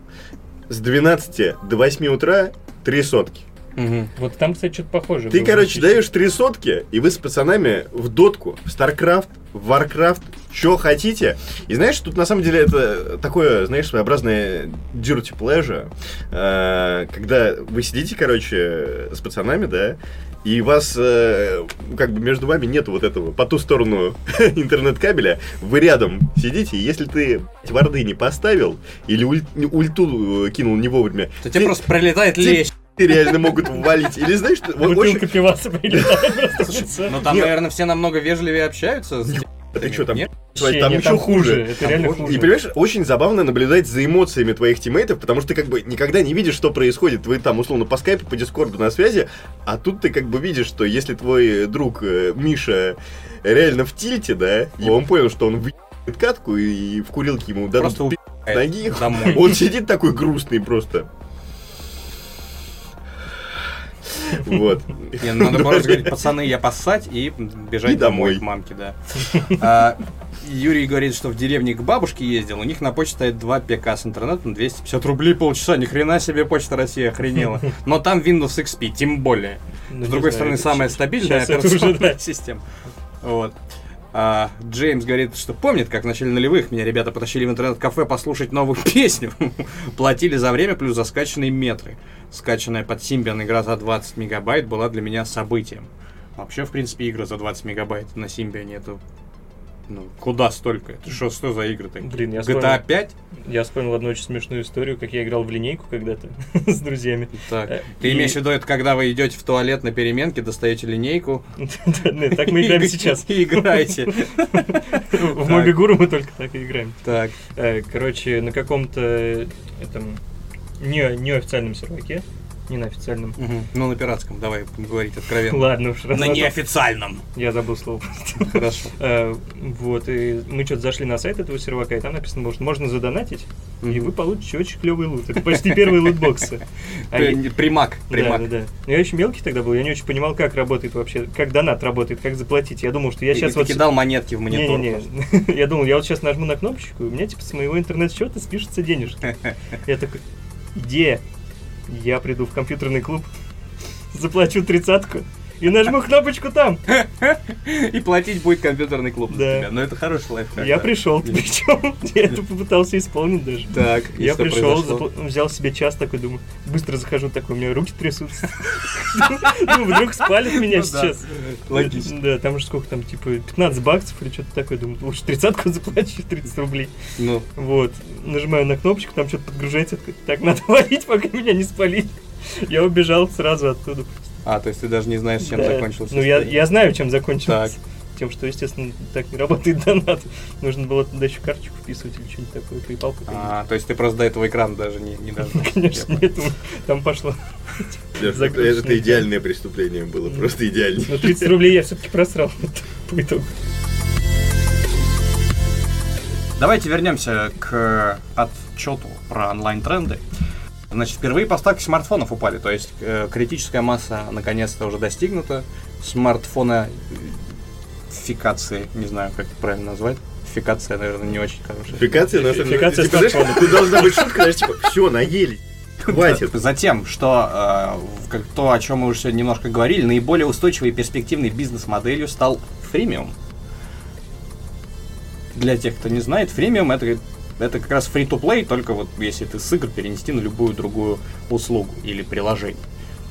С 12 до 8 утра три сотки. Мгм. Вот там, кстати, что-то похоже. Ты, было. короче, даешь три сотки, и вы с пацанами в дотку, в StarCraft, в Warcraft, что хотите. И знаешь, тут на самом деле это такое, знаешь, своеобразное dirty pleasure, э, когда вы сидите, короче, с пацанами, да, и у вас, э, как бы между вами нет вот этого, по ту сторону интернет-кабеля, вы рядом сидите, и если ты варды не поставил, или уль- ульту э, кинул не вовремя, То тебе просто прилетает лещ. Ты реально могут валить. Или знаешь, что... вот очень- Бутылка пиваса прилетает просто в лицо. Ну там, наверное, все намного вежливее общаются. А ты что там? Нет? Твои- Вообще, там нет, еще хуже. Это Там реально хуже. хуже. И понимаешь, очень забавно наблюдать за эмоциями твоих тиммейтов, потому что ты как бы никогда не видишь, что происходит. Вы там условно по скайпу, по дискорду на связи, а тут ты как бы видишь, что если твой друг э, Миша реально в тильте, да, и он понял, что он в катку и в курилке ему дадут ноги. домой. Он сидит такой грустный просто. Вот. Не, ну, надо просто говорить, пацаны, я поссать и бежать И домой. домой. к мамке, да. А, Юрий говорит, что в деревне к бабушке ездил, у них на почте стоит 2 ПК с интернетом, 250 рублей полчаса, ни хрена себе почта России охренела. Но там Windows XP, тем более. Ну, С другой знаю, стороны, это самая стабильная это уже, операционная да. система. Вот. А, Джеймс говорит, что помнит, как в начале нулевых меня ребята потащили в интернет-кафе послушать новую песню. Платили за время плюс за скачанные метры. Скачанная под Symbian игра за 20 мегабайт была для меня событием. Вообще, в принципе, игры за 20 мегабайт на Symbian это... Ну, куда столько? Это что, что за игры такие? Блин, я GTA вспомнил. 5? Я вспомнил одну очень смешную историю, как я играл в линейку когда-то с друзьями. Так. Э, Ты и- имеешь в виду, это когда вы идете в туалет на переменке, достаете линейку Так мы играем сейчас. и играете. В Мобигуру мы только так и играем. Так. Э, Короче, на каком-то этом не, неофициальном серваке, не на официальном. Мгм. Ну, на пиратском, давай говорить откровенно. Ладно уж, раз На неофициальном. Я забыл слово. Хорошо. Э, Вот, и мы что-то зашли на сайт этого сервака, и там написано, что можно задонатить, и вы получите очень клевый лут. Это почти первые лутбоксы. А я- При- Примак. Да, Примак. да, да. Но я еще мелкий тогда был, я не очень понимал, как работает вообще, как донат работает, как заплатить. Я думал, что я сейчас вот... кидал монетки в монитор. Не-не-не. Я думал, я вот сейчас нажму на кнопочку, и у меня типа с моего интернет-счета спишутся денежки. Я такой, идея. Я приду в компьютерный клуб, заплачу тридцатку и нажму кнопочку там. И платить будет компьютерный клуб за тебя. Но это хороший лайфхак. Я да. причем, причем я это попытался исполнить даже. Так, Я пришел, взял себе час такой, думаю, быстро захожу такой, у меня руки трясутся. Ну, вдруг спалит меня Ну сейчас. Логично. Да, там же сколько там, типа, 15 баксов или что-то такое, думаю, лучше тридцатку заплачу, 30 рублей. Ну, Вот, нажимаю на кнопочку, там что-то подгружается, так, надо валить, пока меня не спалить. Я убежал сразу оттуда. А, то есть ты даже не знаешь, чем Да. закончился. Ну, я, я знаю, чем закончилось. Так. Тем, что, естественно, так не работает донат. Нужно было туда еще карточку вписывать или что-нибудь такое, PayPal. А, то есть ты просто до этого экрана даже не, не дождался. Конечно, нет, там пошло. Это, идеальное преступление было, просто идеально. Но 30 рублей я все-таки просрал по итогу. Давайте вернемся к отчету про онлайн-тренды. Значит, впервые поставки смартфонов упали, то есть э, критическая масса наконец-то уже достигнута. Смартфона фикации, не знаю, как это правильно назвать. Фикация, наверное, не очень хорошая. Фикация, на самом деле, Фикация типа, знаешь, смартфона. тут должна быть шутка, знаешь, типа, все, наели. Хватит. Затем, что э, как то, о чем мы уже сегодня немножко говорили, наиболее устойчивой и перспективной бизнес-моделью стал фримиум. Для тех, кто не знает, фримиум это, это как раз free-to-play, только вот если ты с игр перенести на любую другую услугу или приложение.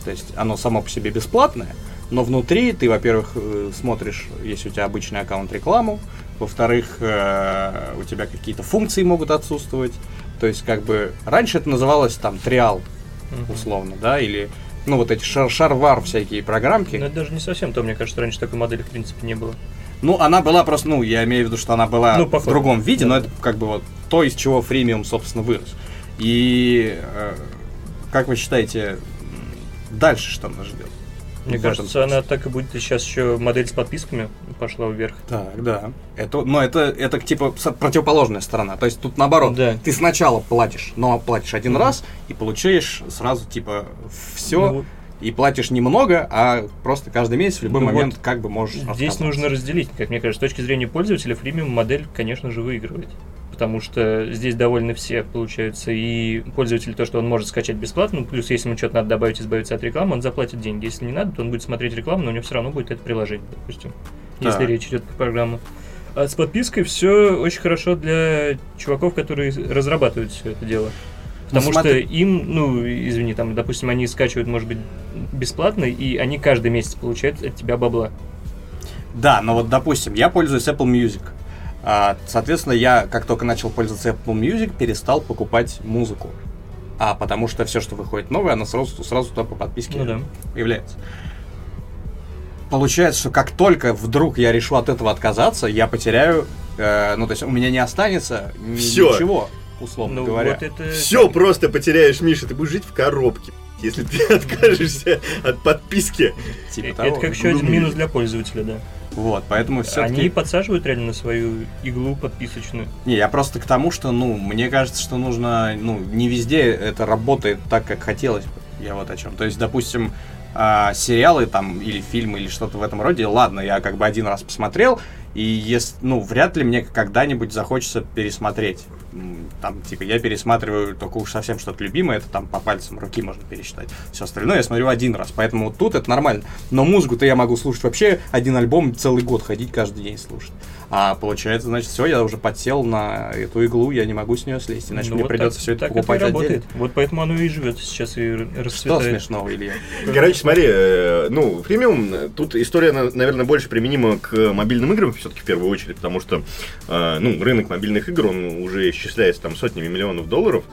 То есть оно само по себе бесплатное, но внутри ты, во-первых, э, смотришь, если у тебя обычный аккаунт, рекламу, во-вторых, э, у тебя какие-то функции могут отсутствовать. То есть, как бы, раньше это называлось там триал, условно, да, или, ну, вот эти шар шарвар всякие программки. Но это даже не совсем то, мне кажется, раньше такой модели в принципе не было. Ну, она была просто, ну, я имею в виду, что она была Ну, в другом виде, Да. но это как бы вот то, из чего фримиум, собственно, вырос. И э, как вы считаете, дальше что нас ждет? Мне В кажется, она так и будет. Сейчас еще модель с подписками пошла вверх. Так, да. Это, но это, это типа противоположная сторона. То есть тут наоборот, Да. ты сначала платишь, но платишь один Мгм. раз и получаешь сразу типа все. Ну, И платишь немного, а просто каждый месяц в любой Ну момент вот как бы можешь Здесь нужно разделить, как мне кажется, с точки зрения пользователя, фримиум модель, конечно же, выигрывает. Потому что здесь довольны все, получается, и пользователь то, что он может скачать бесплатно, ну, плюс если ему что-то надо добавить, избавиться от рекламы, он заплатит деньги. Если не надо, то он будет смотреть рекламу, но у него все равно будет это приложение, допустим, если Так. речь идет про программу. А с подпиской все очень хорошо для чуваков, которые разрабатывают все это дело. Ну, Потому смотри. что им, ну, извини, там, допустим, они скачивают, может быть, бесплатно, и они каждый месяц получают от тебя бабла. Да, но вот допустим, я пользуюсь Apple Music. А, соответственно, я, как только начал пользоваться Apple Music, перестал покупать музыку. А потому что все, что выходит новое, оно сразу, сразу туда по подписке Ну да. появляется. Получается, что как только вдруг я решу от этого отказаться, я потеряю, э, ну то есть у меня не останется Всё. ничего, условно Ну, говоря. вот это... Все просто потеряешь, Миша, ты будешь жить в коробке. Если ты откажешься от подписки. Типа Э, того. Это как еще один Ну, минус для пользователя, да. Вот, поэтому все Они подсаживают реально на свою иглу подписочную. Не, я просто к тому, что, ну, мне кажется, что нужно, ну, не везде это работает так, как хотелось бы. Я вот о чем. То есть, допустим, а, сериалы там или фильмы или что-то в этом роде, ладно, я как бы один раз посмотрел, и если, ну, вряд ли мне когда-нибудь захочется пересмотреть. Там, типа, я пересматриваю только уж совсем что-то любимое, это там по пальцам руки можно пересчитать. Все остальное я смотрю один раз, поэтому вот тут это нормально. Но музыку-то я могу слушать вообще один альбом целый год ходить каждый день слушать. А получается, значит, все, я уже подсел на эту иглу, я не могу с нее слезть, иначе ну, мне вот придется так, все это так покупать это работает. отдельно. Вот поэтому оно и живет сейчас и расцветает. Что смешного, Илья? Короче, смотри, э, ну, премиум, тут история, наверное, больше применима к мобильным играм, все-таки в первую очередь, потому что, э, ну, рынок мобильных игр, он уже исчисляется там сотнями миллионов долларов,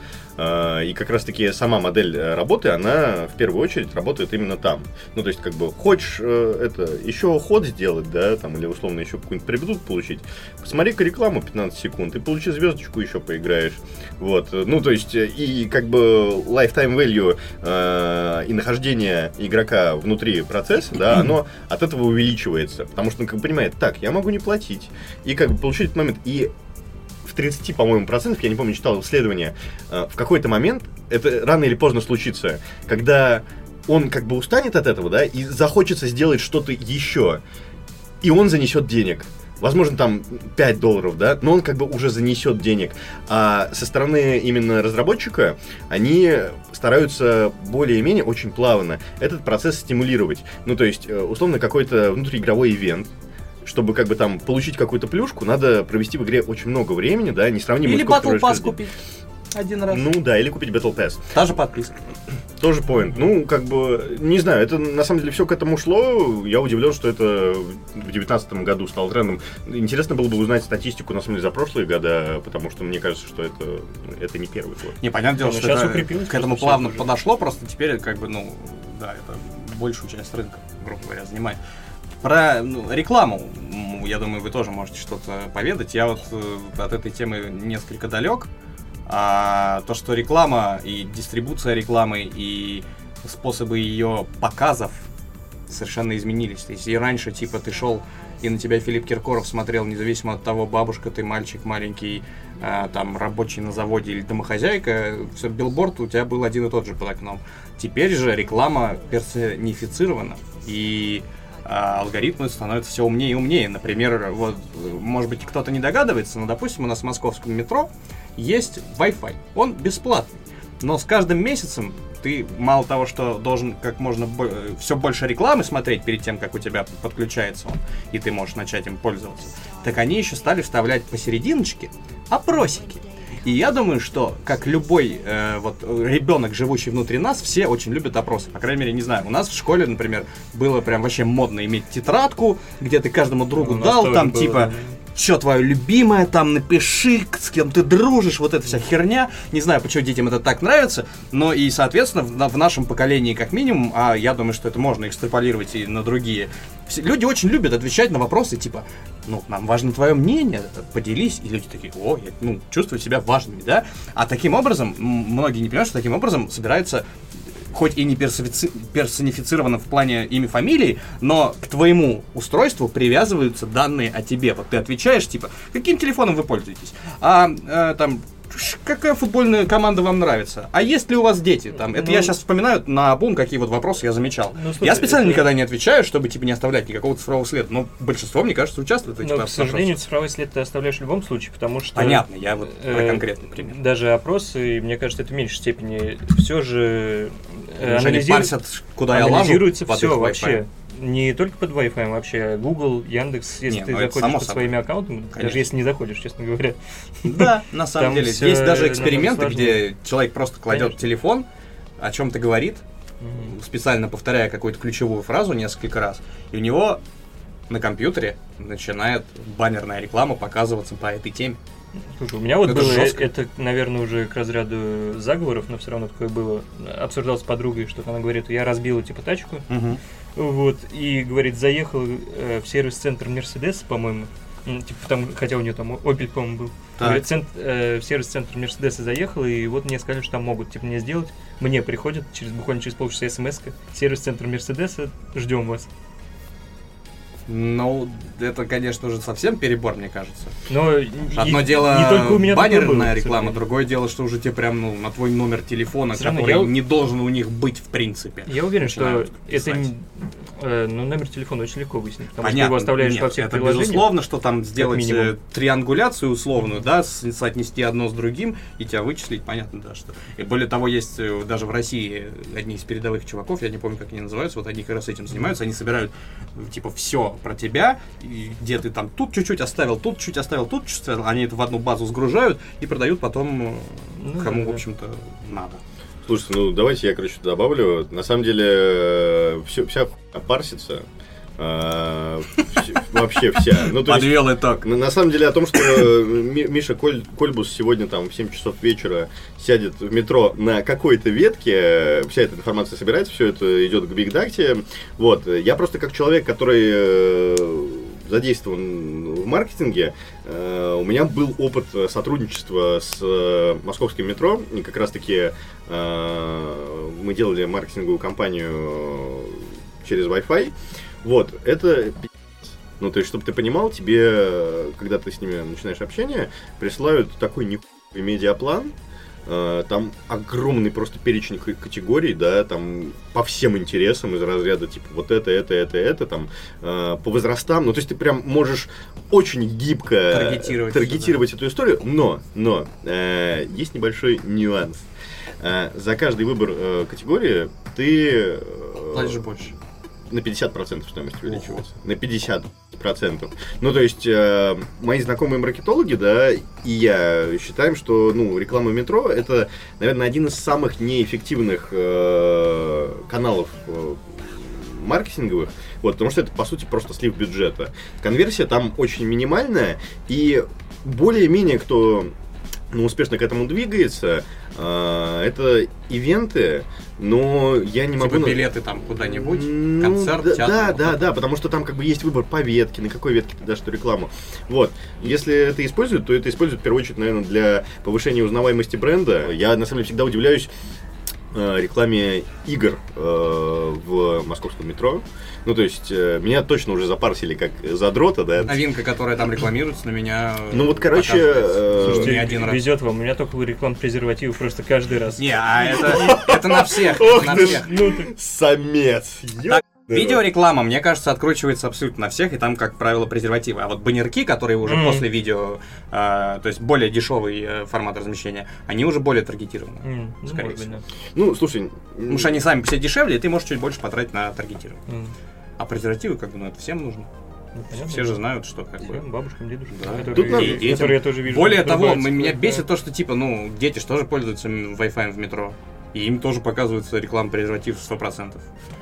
а, и как раз-таки сама модель э, работы, она в первую очередь работает именно там. Ну, то есть, как бы, хочешь э, это еще ход сделать, да, там, или условно еще какую-нибудь прибедут получить, посмотри-ка рекламу 15 секунд и получи звездочку, еще поиграешь. Вот. Ну, то есть, и как бы lifetime value э, и нахождение игрока внутри процесса, да, оно от этого увеличивается. Потому что он как бы понимает, так, я могу не платить. И как бы получить этот момент. И 30, по-моему, процентов, я не помню, читал исследование, э, в какой-то момент это рано или поздно случится, когда он как бы устанет от этого, да, и захочется сделать что-то еще, и он занесет денег. Возможно, там 5 долларов, да, но он как бы уже занесет денег. А со стороны именно разработчика они стараются более-менее очень плавно этот процесс стимулировать. Ну, то есть, э, условно, какой-то внутриигровой ивент, чтобы как бы там получить какую-то плюшку, надо провести в игре очень много времени, да, несравнимо Или Battle Pass купить один раз. Ну да, или купить Battle Pass. Та же подписка. Тоже point. Ну, как бы, не знаю, это на самом деле все к этому шло. Я удивлен, что это в 2019 году стало трендом. Интересно было бы узнать статистику, на самом деле, за прошлые года, потому что мне кажется, что это, это не первый год. Не, понятное дело, что сейчас это к этому плавно подошло, просто теперь, как бы, ну, да, это большую часть рынка, грубо говоря, занимает. Про ну, рекламу, я думаю, вы тоже можете что-то поведать. Я вот э, от этой темы несколько далек. А то, что реклама и дистрибуция рекламы и способы ее показов совершенно изменились. То есть и раньше, типа, ты шел и на тебя Филипп Киркоров смотрел, независимо от того, бабушка ты, мальчик маленький, э, там, рабочий на заводе или домохозяйка, все, билборд у тебя был один и тот же под окном. Теперь же реклама персонифицирована, и алгоритмы становятся все умнее и умнее. Например, вот, может быть, кто-то не догадывается, но, допустим, у нас в московском метро есть Wi-Fi. Он бесплатный. Но с каждым месяцем ты мало того, что должен как можно все больше рекламы смотреть перед тем, как у тебя подключается он, и ты можешь начать им пользоваться, так они еще стали вставлять посерединочке опросики. И я думаю, что, как любой э, вот ребенок, живущий внутри нас, все очень любят опросы. По крайней мере, не знаю. У нас в школе, например, было прям вообще модно иметь тетрадку, где ты каждому другу ну, дал, там было, типа, что твое любимое, там напиши, с кем ты дружишь, вот эта вся херня. Не знаю, почему детям это так нравится, но и, соответственно, в, в нашем поколении как минимум, а я думаю, что это можно экстраполировать и на другие, люди очень любят отвечать на вопросы типа, ну, нам важно твое мнение, поделись, и люди такие, о, я, ну, чувствую себя важными, да? А таким образом, многие не понимают, что таким образом собираются хоть и не персонифицировано в плане имя, фамилии, но к твоему устройству привязываются данные о тебе. Вот ты отвечаешь, типа, каким телефоном вы пользуетесь? А, а там, какая футбольная команда вам нравится? А есть ли у вас дети? Там, это ну, я сейчас вспоминаю на бум, какие вот вопросы я замечал. Ну, слушай, я специально это... никогда не отвечаю, чтобы типа не оставлять никакого цифрового следа. Но большинство, мне кажется, участвует в этих Но, к сожалению, цифровой след ты оставляешь в любом случае, потому что... Понятно, я вот э, про конкретный пример. Даже опросы, мне кажется, это в меньшей степени все же э, анализируется, куда я анализируется все вообще не только под Wi-Fi, вообще Google, Яндекс, если не, ты ну, заходишь под своими аккаунтами, Конечно. даже если не заходишь, честно говоря. Да, на самом деле. Есть даже эксперименты, где человек просто кладет телефон, о чем-то говорит, специально повторяя какую-то ключевую фразу несколько раз, и у него на компьютере начинает баннерная реклама показываться по этой теме. Слушай, у меня вот это было, жестко. это, наверное, уже к разряду заговоров, но все равно такое было. Обсуждал с подругой, что она говорит, я разбила, типа, тачку, угу. Вот, и говорит, заехал э, в сервис-центр Мерседес, по-моему. Типа там, хотя у нее там Opel, по-моему, был. Так. Говорит, цент, э, в сервис-центр Мерседеса заехал, и вот мне сказали, что там могут типа мне сделать. Мне приходят через буквально через полчаса смс. Сервис-центр Мерседеса, ждем вас. Ну, это, конечно, уже совсем перебор, мне кажется. Но Одно и- дело не только у меня баннерная реклама, другое дело, что уже тебе прям ну, на твой номер телефона, равно который я- не должен у них быть в принципе. Я уверен, что это писать. не- э, ну, номер телефона очень легко выяснить, потому что Понятно, его оставляешь нет, во всех это приложениях. безусловно, что там сделать э, триангуляцию условную, да, с- соотнести одно с другим и тебя вычислить, понятно, да, что. И более того, есть э, даже в России одни из передовых чуваков, я не помню, как они называются, вот они как раз этим занимаются, они собирают типа все про тебя, и где ты там тут чуть-чуть оставил, тут чуть оставил, тут чуть оставил, они это в одну базу сгружают и продают потом э, Ну кому, да, в общем-то, надо. Слушайте, ну давайте я, короче, добавлю. На самом деле, все, вся парсится. А, вообще вся. Ну, то есть, Подвел итог. на, самом деле о том, что э, Ми- Миша Коль- Кольбус сегодня там в 7 часов вечера сядет в метро на какой-то ветке, э, вся эта информация собирается, все это идет к Биг Дакте. Вот. Я просто как человек, который э, задействован в маркетинге, э, у меня был опыт сотрудничества с э, московским метро, и как раз-таки э, мы делали маркетинговую кампанию через Wi-Fi. Вот, это ну, то есть, чтобы ты понимал, тебе, э, когда ты с ними начинаешь общение, присылают такой нихуевый медиаплан, э, там огромный просто перечень категорий, да, там по всем интересам из разряда, типа, вот это, это, это, это, там, э, по возрастам, ну, то есть, ты прям можешь очень гибко Таргетировать таргетировать эту историю, но, но, э, есть небольшой нюанс. Э, за каждый выбор э, категории ты... э, Платишь больше. На 50% стоимость увеличивается. На 50%. Ну, то есть, э, мои знакомые маркетологи, да, и я считаем, что, ну, реклама метро это, наверное, один из самых неэффективных э, каналов э, маркетинговых, вот, потому что это, по сути, просто слив бюджета. Конверсия там очень минимальная, и более-менее кто ну, успешно к этому двигается, э, это ивенты, но я не могу... Типа на- билеты там куда-нибудь, ну, концерт, да, театр. Да, вот да, да, потому что там как бы есть выбор по ветке, на какой ветке ты дашь эту рекламу. Вот. Если это используют, то это используют в первую очередь, наверное, для повышения узнаваемости бренда. Я на самом деле всегда удивляюсь э, рекламе игр э, в московском метро. Ну, то есть, э, меня точно уже запарсили как задрота, да. Новинка, которая там рекламируется, на меня. э, Ну вот, короче, э, Слушайте, не один раз. везет вам, у меня только реклам презервативов просто каждый раз. Не, а это, это на всех. Ох на ты ж, всех. Ну ты... Самец. Видеореклама, мне кажется, откручивается абсолютно на всех, и там, как правило, презервативы. А вот баннерки, которые уже Мгм. после видео, э, то есть более дешевый э, формат размещения, они уже более таргетированы. М, ну, Скорее может быть, всего. да. Ну, слушай... Потому что они сами себе дешевле, и ты можешь чуть больше потратить на таргетирование. М, А презервативы, как бы, ну, это всем нужно. ну, понятно, Все же знают, что как бы... Бабушкам, дедушкам, Да. которые, Тут надо- И детям. которые я тоже вижу. Более того, меня бесит то, что, типа, ну, дети же тоже пользуются Wi-Fi в метро. И им тоже показывается реклама презерватив 100%.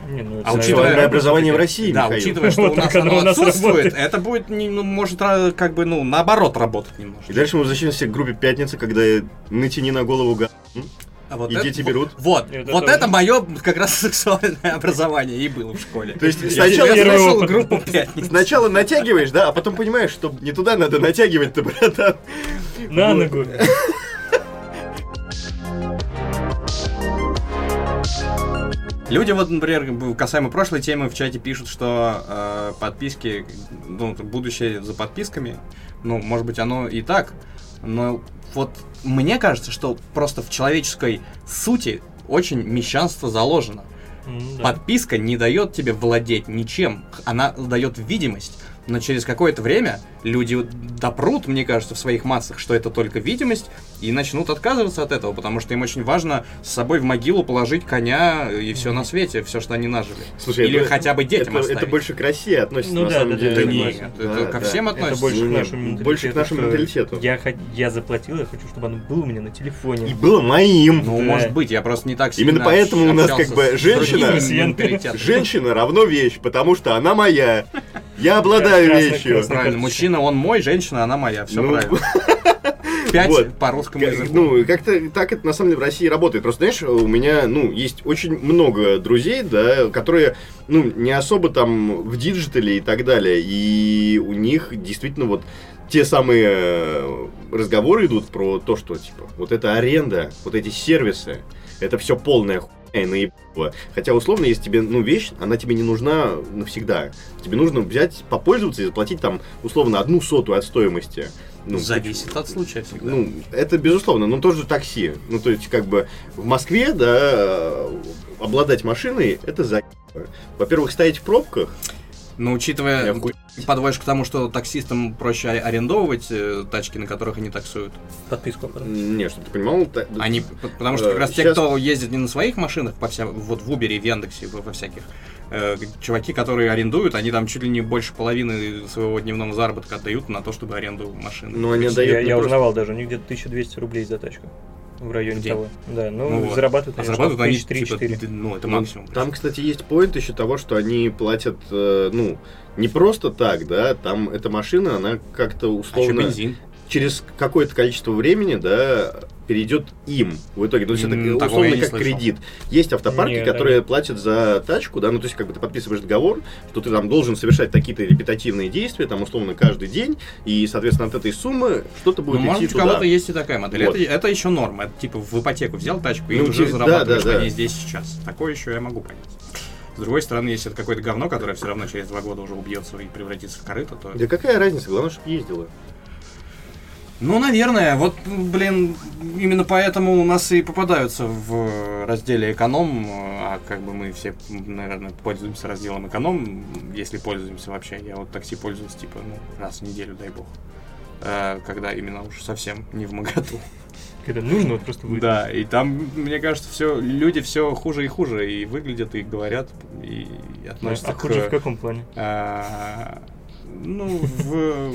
Не, ну, это, А учитывая- образование в России, Да, Михаил. учитывая, что Вот у нас оно у нас отсутствует, работает. это будет, не- ну, может, ра- как бы, ну, наоборот работать немножко. И дальше мы возвращаемся к группе «Пятница», когда натяни на голову га... А вот И это- дети берут. Вот, Это вот тоже. это мое как раз сексуальное образование и было в школе. То есть Я сначала, я слышал группу «Пятница». сначала натягиваешь, да, а потом понимаешь, что не туда надо натягивать-то, братан. На Вот. ногу. Люди вот, например, касаемо прошлой темы в чате пишут, что э, подписки, ну, будущее за подписками, ну, может быть, оно и так, но вот мне кажется, что просто в человеческой сути очень мещанство заложено. М, да. Подписка не дает тебе владеть ничем, она дает видимость. Но через какое-то время люди допрут, мне кажется, в своих массах, что это только видимость, и начнут отказываться от этого, потому что им очень важно с собой в могилу положить коня и все на свете, все, что они нажили. Слушай, Или это- хотя бы детям это, оставить. это больше к России относится, Ну на да, самом да, деле. Да нет, это Да, ко да. всем Это относится. больше к Не-не, нашему менталитету. больше к нашему менталитету. Я, я заплатил, я хочу, чтобы оно было у меня на телефоне. И было моим. Ну, Да. может быть, я просто не так сильно Именно поэтому у нас как бы женщина-. Женщина равно вещь, потому что она моя. Я обладаю вещью. Правильно, мужчина он мой, женщина она моя, все Ну, правильно. Пять вот. по русскому языку. Ну, как-то так это на самом деле в России работает. Просто, знаешь, у меня, ну, есть очень много друзей, да, которые, ну, не особо там в диджитале и так далее. И у них действительно вот те самые э, разговоры идут про то, что, типа, вот эта аренда, вот эти сервисы, это все полная хуйня. наебало. Хотя, условно, если тебе, ну, вещь, она тебе не нужна навсегда. Тебе нужно взять, попользоваться и заплатить там, условно, одну сотую от стоимости. Ну, Зависит от случая всегда. Ну, это безусловно, но тоже такси. Ну, то есть, как бы в Москве, да, обладать машиной это за. Во-первых, стоять в пробках. Но учитывая, подводишь к тому, что таксистам проще арендовывать э, тачки, на которых они таксуют. Подписку. Не, чтобы ты понимал. Та... Они, потому что как раз э, те, кто ездит не на своих машинах, по вся, вот в Uber, в Яндексе, во всяких, э, чуваки, которые арендуют, они там чуть ли не больше половины своего дневного заработка отдают на то, чтобы аренду машины. Ну, они отдают. Я, я просто... узнавал даже, у них где-то 1200 рублей за тачку в районе День. того. Да, ну, ну зарабатывают, а зарабатывают они 3 типа, Ну, это ну, максимум. Там, кстати, есть поинт еще того, что они платят, э, ну, не просто так, да, там эта машина, она как-то условно... А бензин? Через какое-то количество времени, да, перейдет им в итоге. Ну, то есть это условно как кредит. Есть автопарки, Нет, которые да. платят за тачку, да, ну то есть как бы ты подписываешь договор, что ты там должен совершать какие-то репетативные действия, там условно каждый день, и, соответственно, от этой суммы что-то будет ну, идти может, туда. у кого-то есть и такая модель. Вот. Это, это еще норма. Это типа в ипотеку взял тачку и ну, уже зарабатываешь да, да, да. здесь сейчас. Такое еще я могу понять. С другой стороны, если это какое-то говно, которое все равно через два года уже убьется и превратится в корыто, то... Да какая разница? Главное, чтобы ездила. Ну, наверное. Вот, блин, именно поэтому у нас и попадаются в разделе эконом, а как бы мы все, наверное, пользуемся разделом эконом, если пользуемся вообще. Я вот такси пользуюсь, типа, ну, раз в неделю, дай бог. А, когда именно уж совсем не в моготу. Когда нужно, вот просто выйти. Да, и там, мне кажется, все, люди все хуже и хуже, и выглядят, и говорят, и относятся а, к... хуже в каком плане? А, ну, в,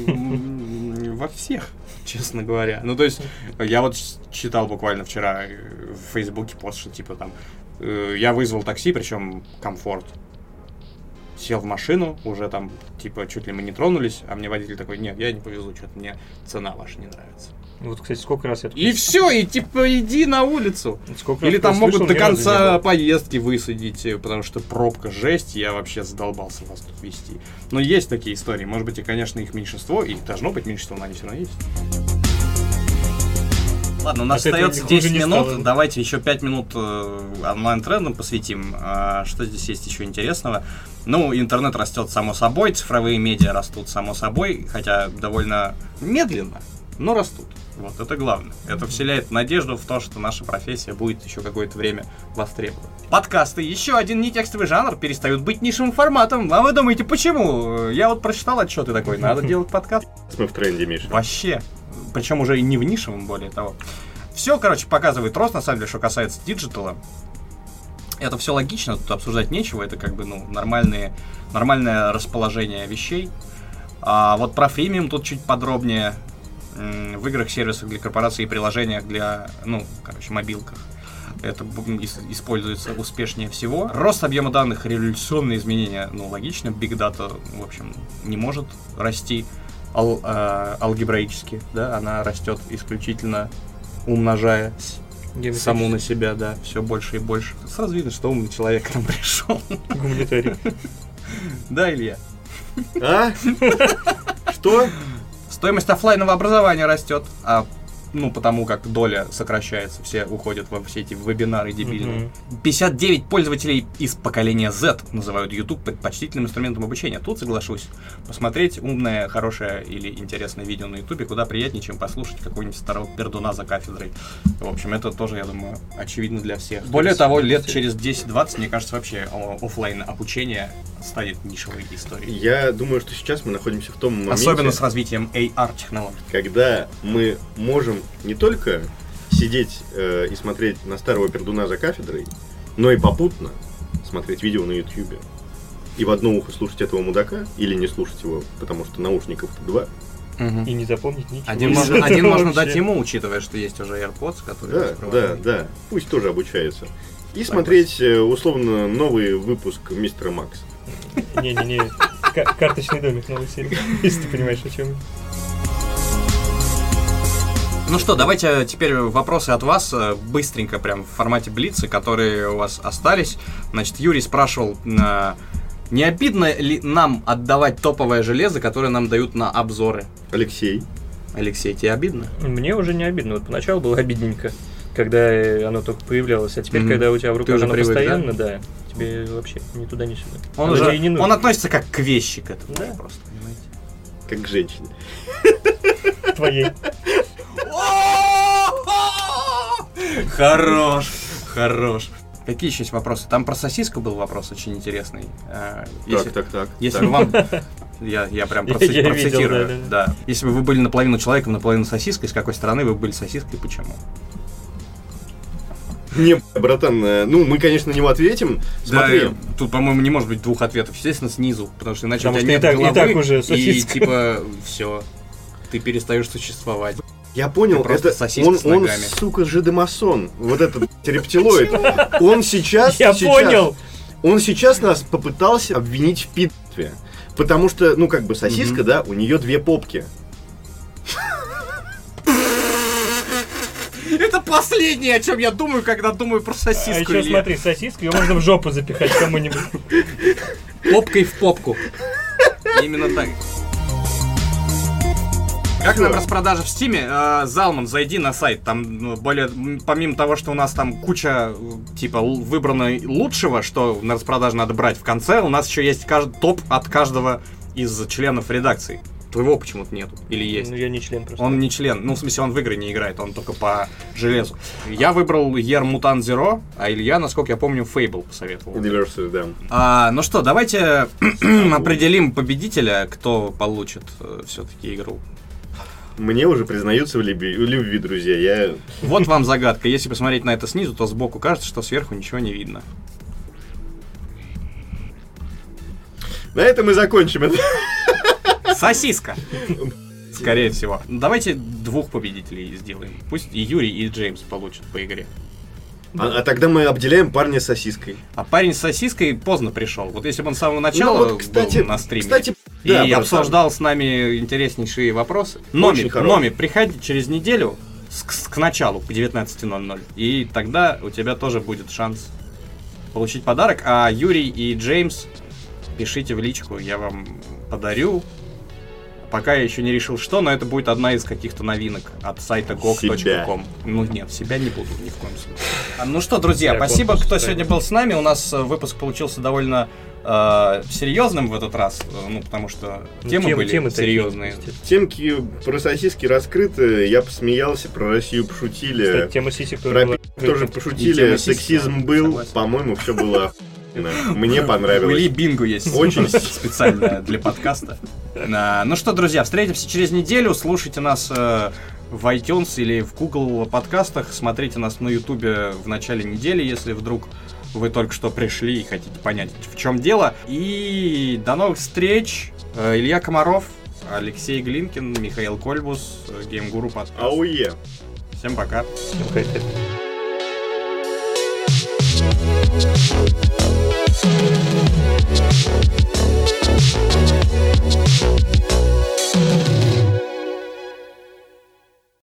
во всех, честно говоря. Ну, то есть, я вот читал буквально вчера в Фейсбуке пост, что типа там, э, я вызвал такси, причем комфорт. Сел в машину, уже там, типа, чуть ли мы не тронулись, а мне водитель такой, нет, я не повезу, что-то мне цена ваша не нравится. Вот, кстати, сколько раз я... И все, и типа иди на улицу. Сколько Или там могут до конца поездки высадить, э, потому что пробка жесть, я вообще задолбался вас тут вести. Но есть такие истории, может быть, и, конечно, их меньшинство, и должно быть меньшинство, но они все равно есть. Ладно, у нас От остается 10 минут. Стало. Давайте еще 5 минут э, онлайн-трендам посвятим. А, что здесь есть еще интересного? Ну, интернет растет само собой, цифровые медиа растут само собой, хотя довольно медленно, но растут. Вот это главное. Это вселяет надежду в то, что наша профессия будет еще какое-то время востребована. Подкасты, еще один нетекстовый жанр, перестают быть нишевым форматом. А вы думаете, почему? Я вот прочитал отчеты такой, надо делать подкаст. Мы в тренде, Миша. Вообще. Причем уже и не в нишевом, более того. Все, короче, показывает рост, на самом деле, что касается диджитала. Это все логично, тут обсуждать нечего, это как бы, ну, нормальные, нормальное расположение вещей. А вот про фримиум тут чуть подробнее в играх, сервисах для корпораций и приложениях для, ну, короче, мобилках. Это используется успешнее всего. Рост объема данных, революционные изменения, ну, логично. Big Data, в общем, не может расти ал, э, алгебраически, да, она растет исключительно умножая саму на себя, да, все больше и больше. Сразу видно, что умный человек к нам пришел. Гуманитарий. Да, Илья? А? Что? Стоимость офлайнового образования растет, а ну, потому как доля сокращается, все уходят во все эти вебинары дебильные. Mm-hmm. 59 пользователей из поколения Z называют YouTube предпочтительным инструментом обучения. Тут соглашусь. Посмотреть умное, хорошее или интересное видео на YouTube куда приятнее, чем послушать какого-нибудь старого пердуна за кафедрой. В общем, это тоже, я думаю, очевидно для всех. Более того, лет через 10-20, мне кажется, вообще офлайн обучение станет нишевой историей. Я думаю, что сейчас мы находимся в том моменте... Особенно с развитием AR-технологий. Когда мы можем не только сидеть э, и смотреть на старого пердуна за кафедрой, но и попутно смотреть видео на YouTube. И в одно ухо слушать этого мудака или не слушать его, потому что наушников-то два. Угу. И не запомнить ничего. Один, можно, один можно дать ему, учитывая, что есть уже AirPods, которые... Да, да, да. Пусть тоже обучается. И смотреть, э, условно, новый выпуск Мистера Макс. Не-не-не, карточный домик новой серии, если ты понимаешь, о чем. Ну что, давайте теперь вопросы от вас, э, быстренько, прям в формате Блица, которые у вас остались. Значит, Юрий спрашивал, э, не обидно ли нам отдавать топовое железо, которое нам дают на обзоры? Алексей. Алексей, тебе обидно? Мне уже не обидно. Вот поначалу было обидненько. когда э, оно только появлялось. А теперь, Мгм. когда у тебя в руках уже оно привык, постоянно, да? тебе вообще ни туда, ни сюда. Он, Оно уже, не нужно. он относится как к вещи к этому. Да. Просто, понимаете? Как к женщине. твоей. Хорош, хорош. Какие еще есть вопросы? Там про сосиску был вопрос очень интересный. А, Если, Так, так, так. если так. вам... Я, я прям проци- я видел, процитирую. да, да, да. Если бы вы были наполовину человеком, наполовину сосиской, с какой стороны вы были сосиской и почему? Не, братан, э, ну мы, конечно, на него ответим. Смотри, Да, тут, по-моему, не может быть двух ответов. Естественно, снизу, потому что иначе Потому у что тебя и нет так- и головы, так уже и сосиска. типа все, ты перестаешь существовать. Я понял, Ты это он, он, сука, жидомасон. Вот этот рептилоид. Он сейчас... Я сейчас- понял! Он сейчас нас попытался обвинить в пидстве. Потому что, ну, как бы сосиска, Мгм. да, у нее две попки. Это последнее, о чем я думаю, когда думаю про А сосиску. еще Илья. смотри, сосиску, ее можно в жопу запихать кому-нибудь. Попкой в попку. Именно так. Как нам распродажа в Стиме? Э, Залман, зайди на сайт. Там ну, более, помимо того, что у нас там куча э, типа выбрано лучшего, что на распродаже надо брать в конце, у нас еще есть кажд- топ от каждого из членов редакции. Твоего почему-то нету. Или есть? Ну, я не член просто. Он не член, ну, в смысле, он в игры не играет, он только по железу. Я выбрал Ер Мутант Зеро, а Илья, насколько я помню, Фейбл посоветовал. Universal, да. А, ну что, давайте определим победителя, кто получит все-таки игру. Мне уже признаются в любви, в любви, друзья. Я... Вот вам загадка. Если посмотреть на это снизу, то сбоку кажется, что сверху ничего не видно. На этом мы закончим это. Сосиска! Скорее всего. Давайте двух победителей сделаем. Пусть и Юрий, и Джеймс получат по игре. А, а тогда мы обделяем парня с сосиской. А парень с сосиской поздно пришел. Вот если бы он с самого начала Ну вот, кстати, был на стриме кстати, и да, братан. обсуждал с нами интереснейшие вопросы. Номи. Номи, приходи через неделю с- к, к началу, к 19.00. И тогда у тебя тоже будет шанс получить подарок. А Юрий и Джеймс, пишите в личку, я вам подарю. Пока я еще не решил, что, но это будет одна из каких-то новинок от сайта gog.com. Ну нет, себя не буду ни в коем случае. А, Ну что, друзья, Я спасибо, кто сегодня был с нами. У нас э, выпуск получился довольно э, серьезным в этот раз, э, ну потому что Ну, темы, темы- были темы серьезные. Темки про сосиски раскрыты, я посмеялся, про Россию пошутили. Кстати, тема сисек тоже Про была тоже пошутили, тема сисек, сексизм да, был, согласен. по-моему, все было. Мне понравилось. бинго есть. Очень. специально для подкаста. А, Ну что, друзья, встретимся через неделю. Слушайте нас э, в iTunes или в Google подкастах. Смотрите нас на YouTube в начале недели, если вдруг вы только что пришли и хотите понять, в чем дело. И до новых встреч. Э, Илья Комаров, Алексей Глинкин, Михаил Кольбус, э, Геймгуру подкаст. Ауе. Всем пока. Всем привет.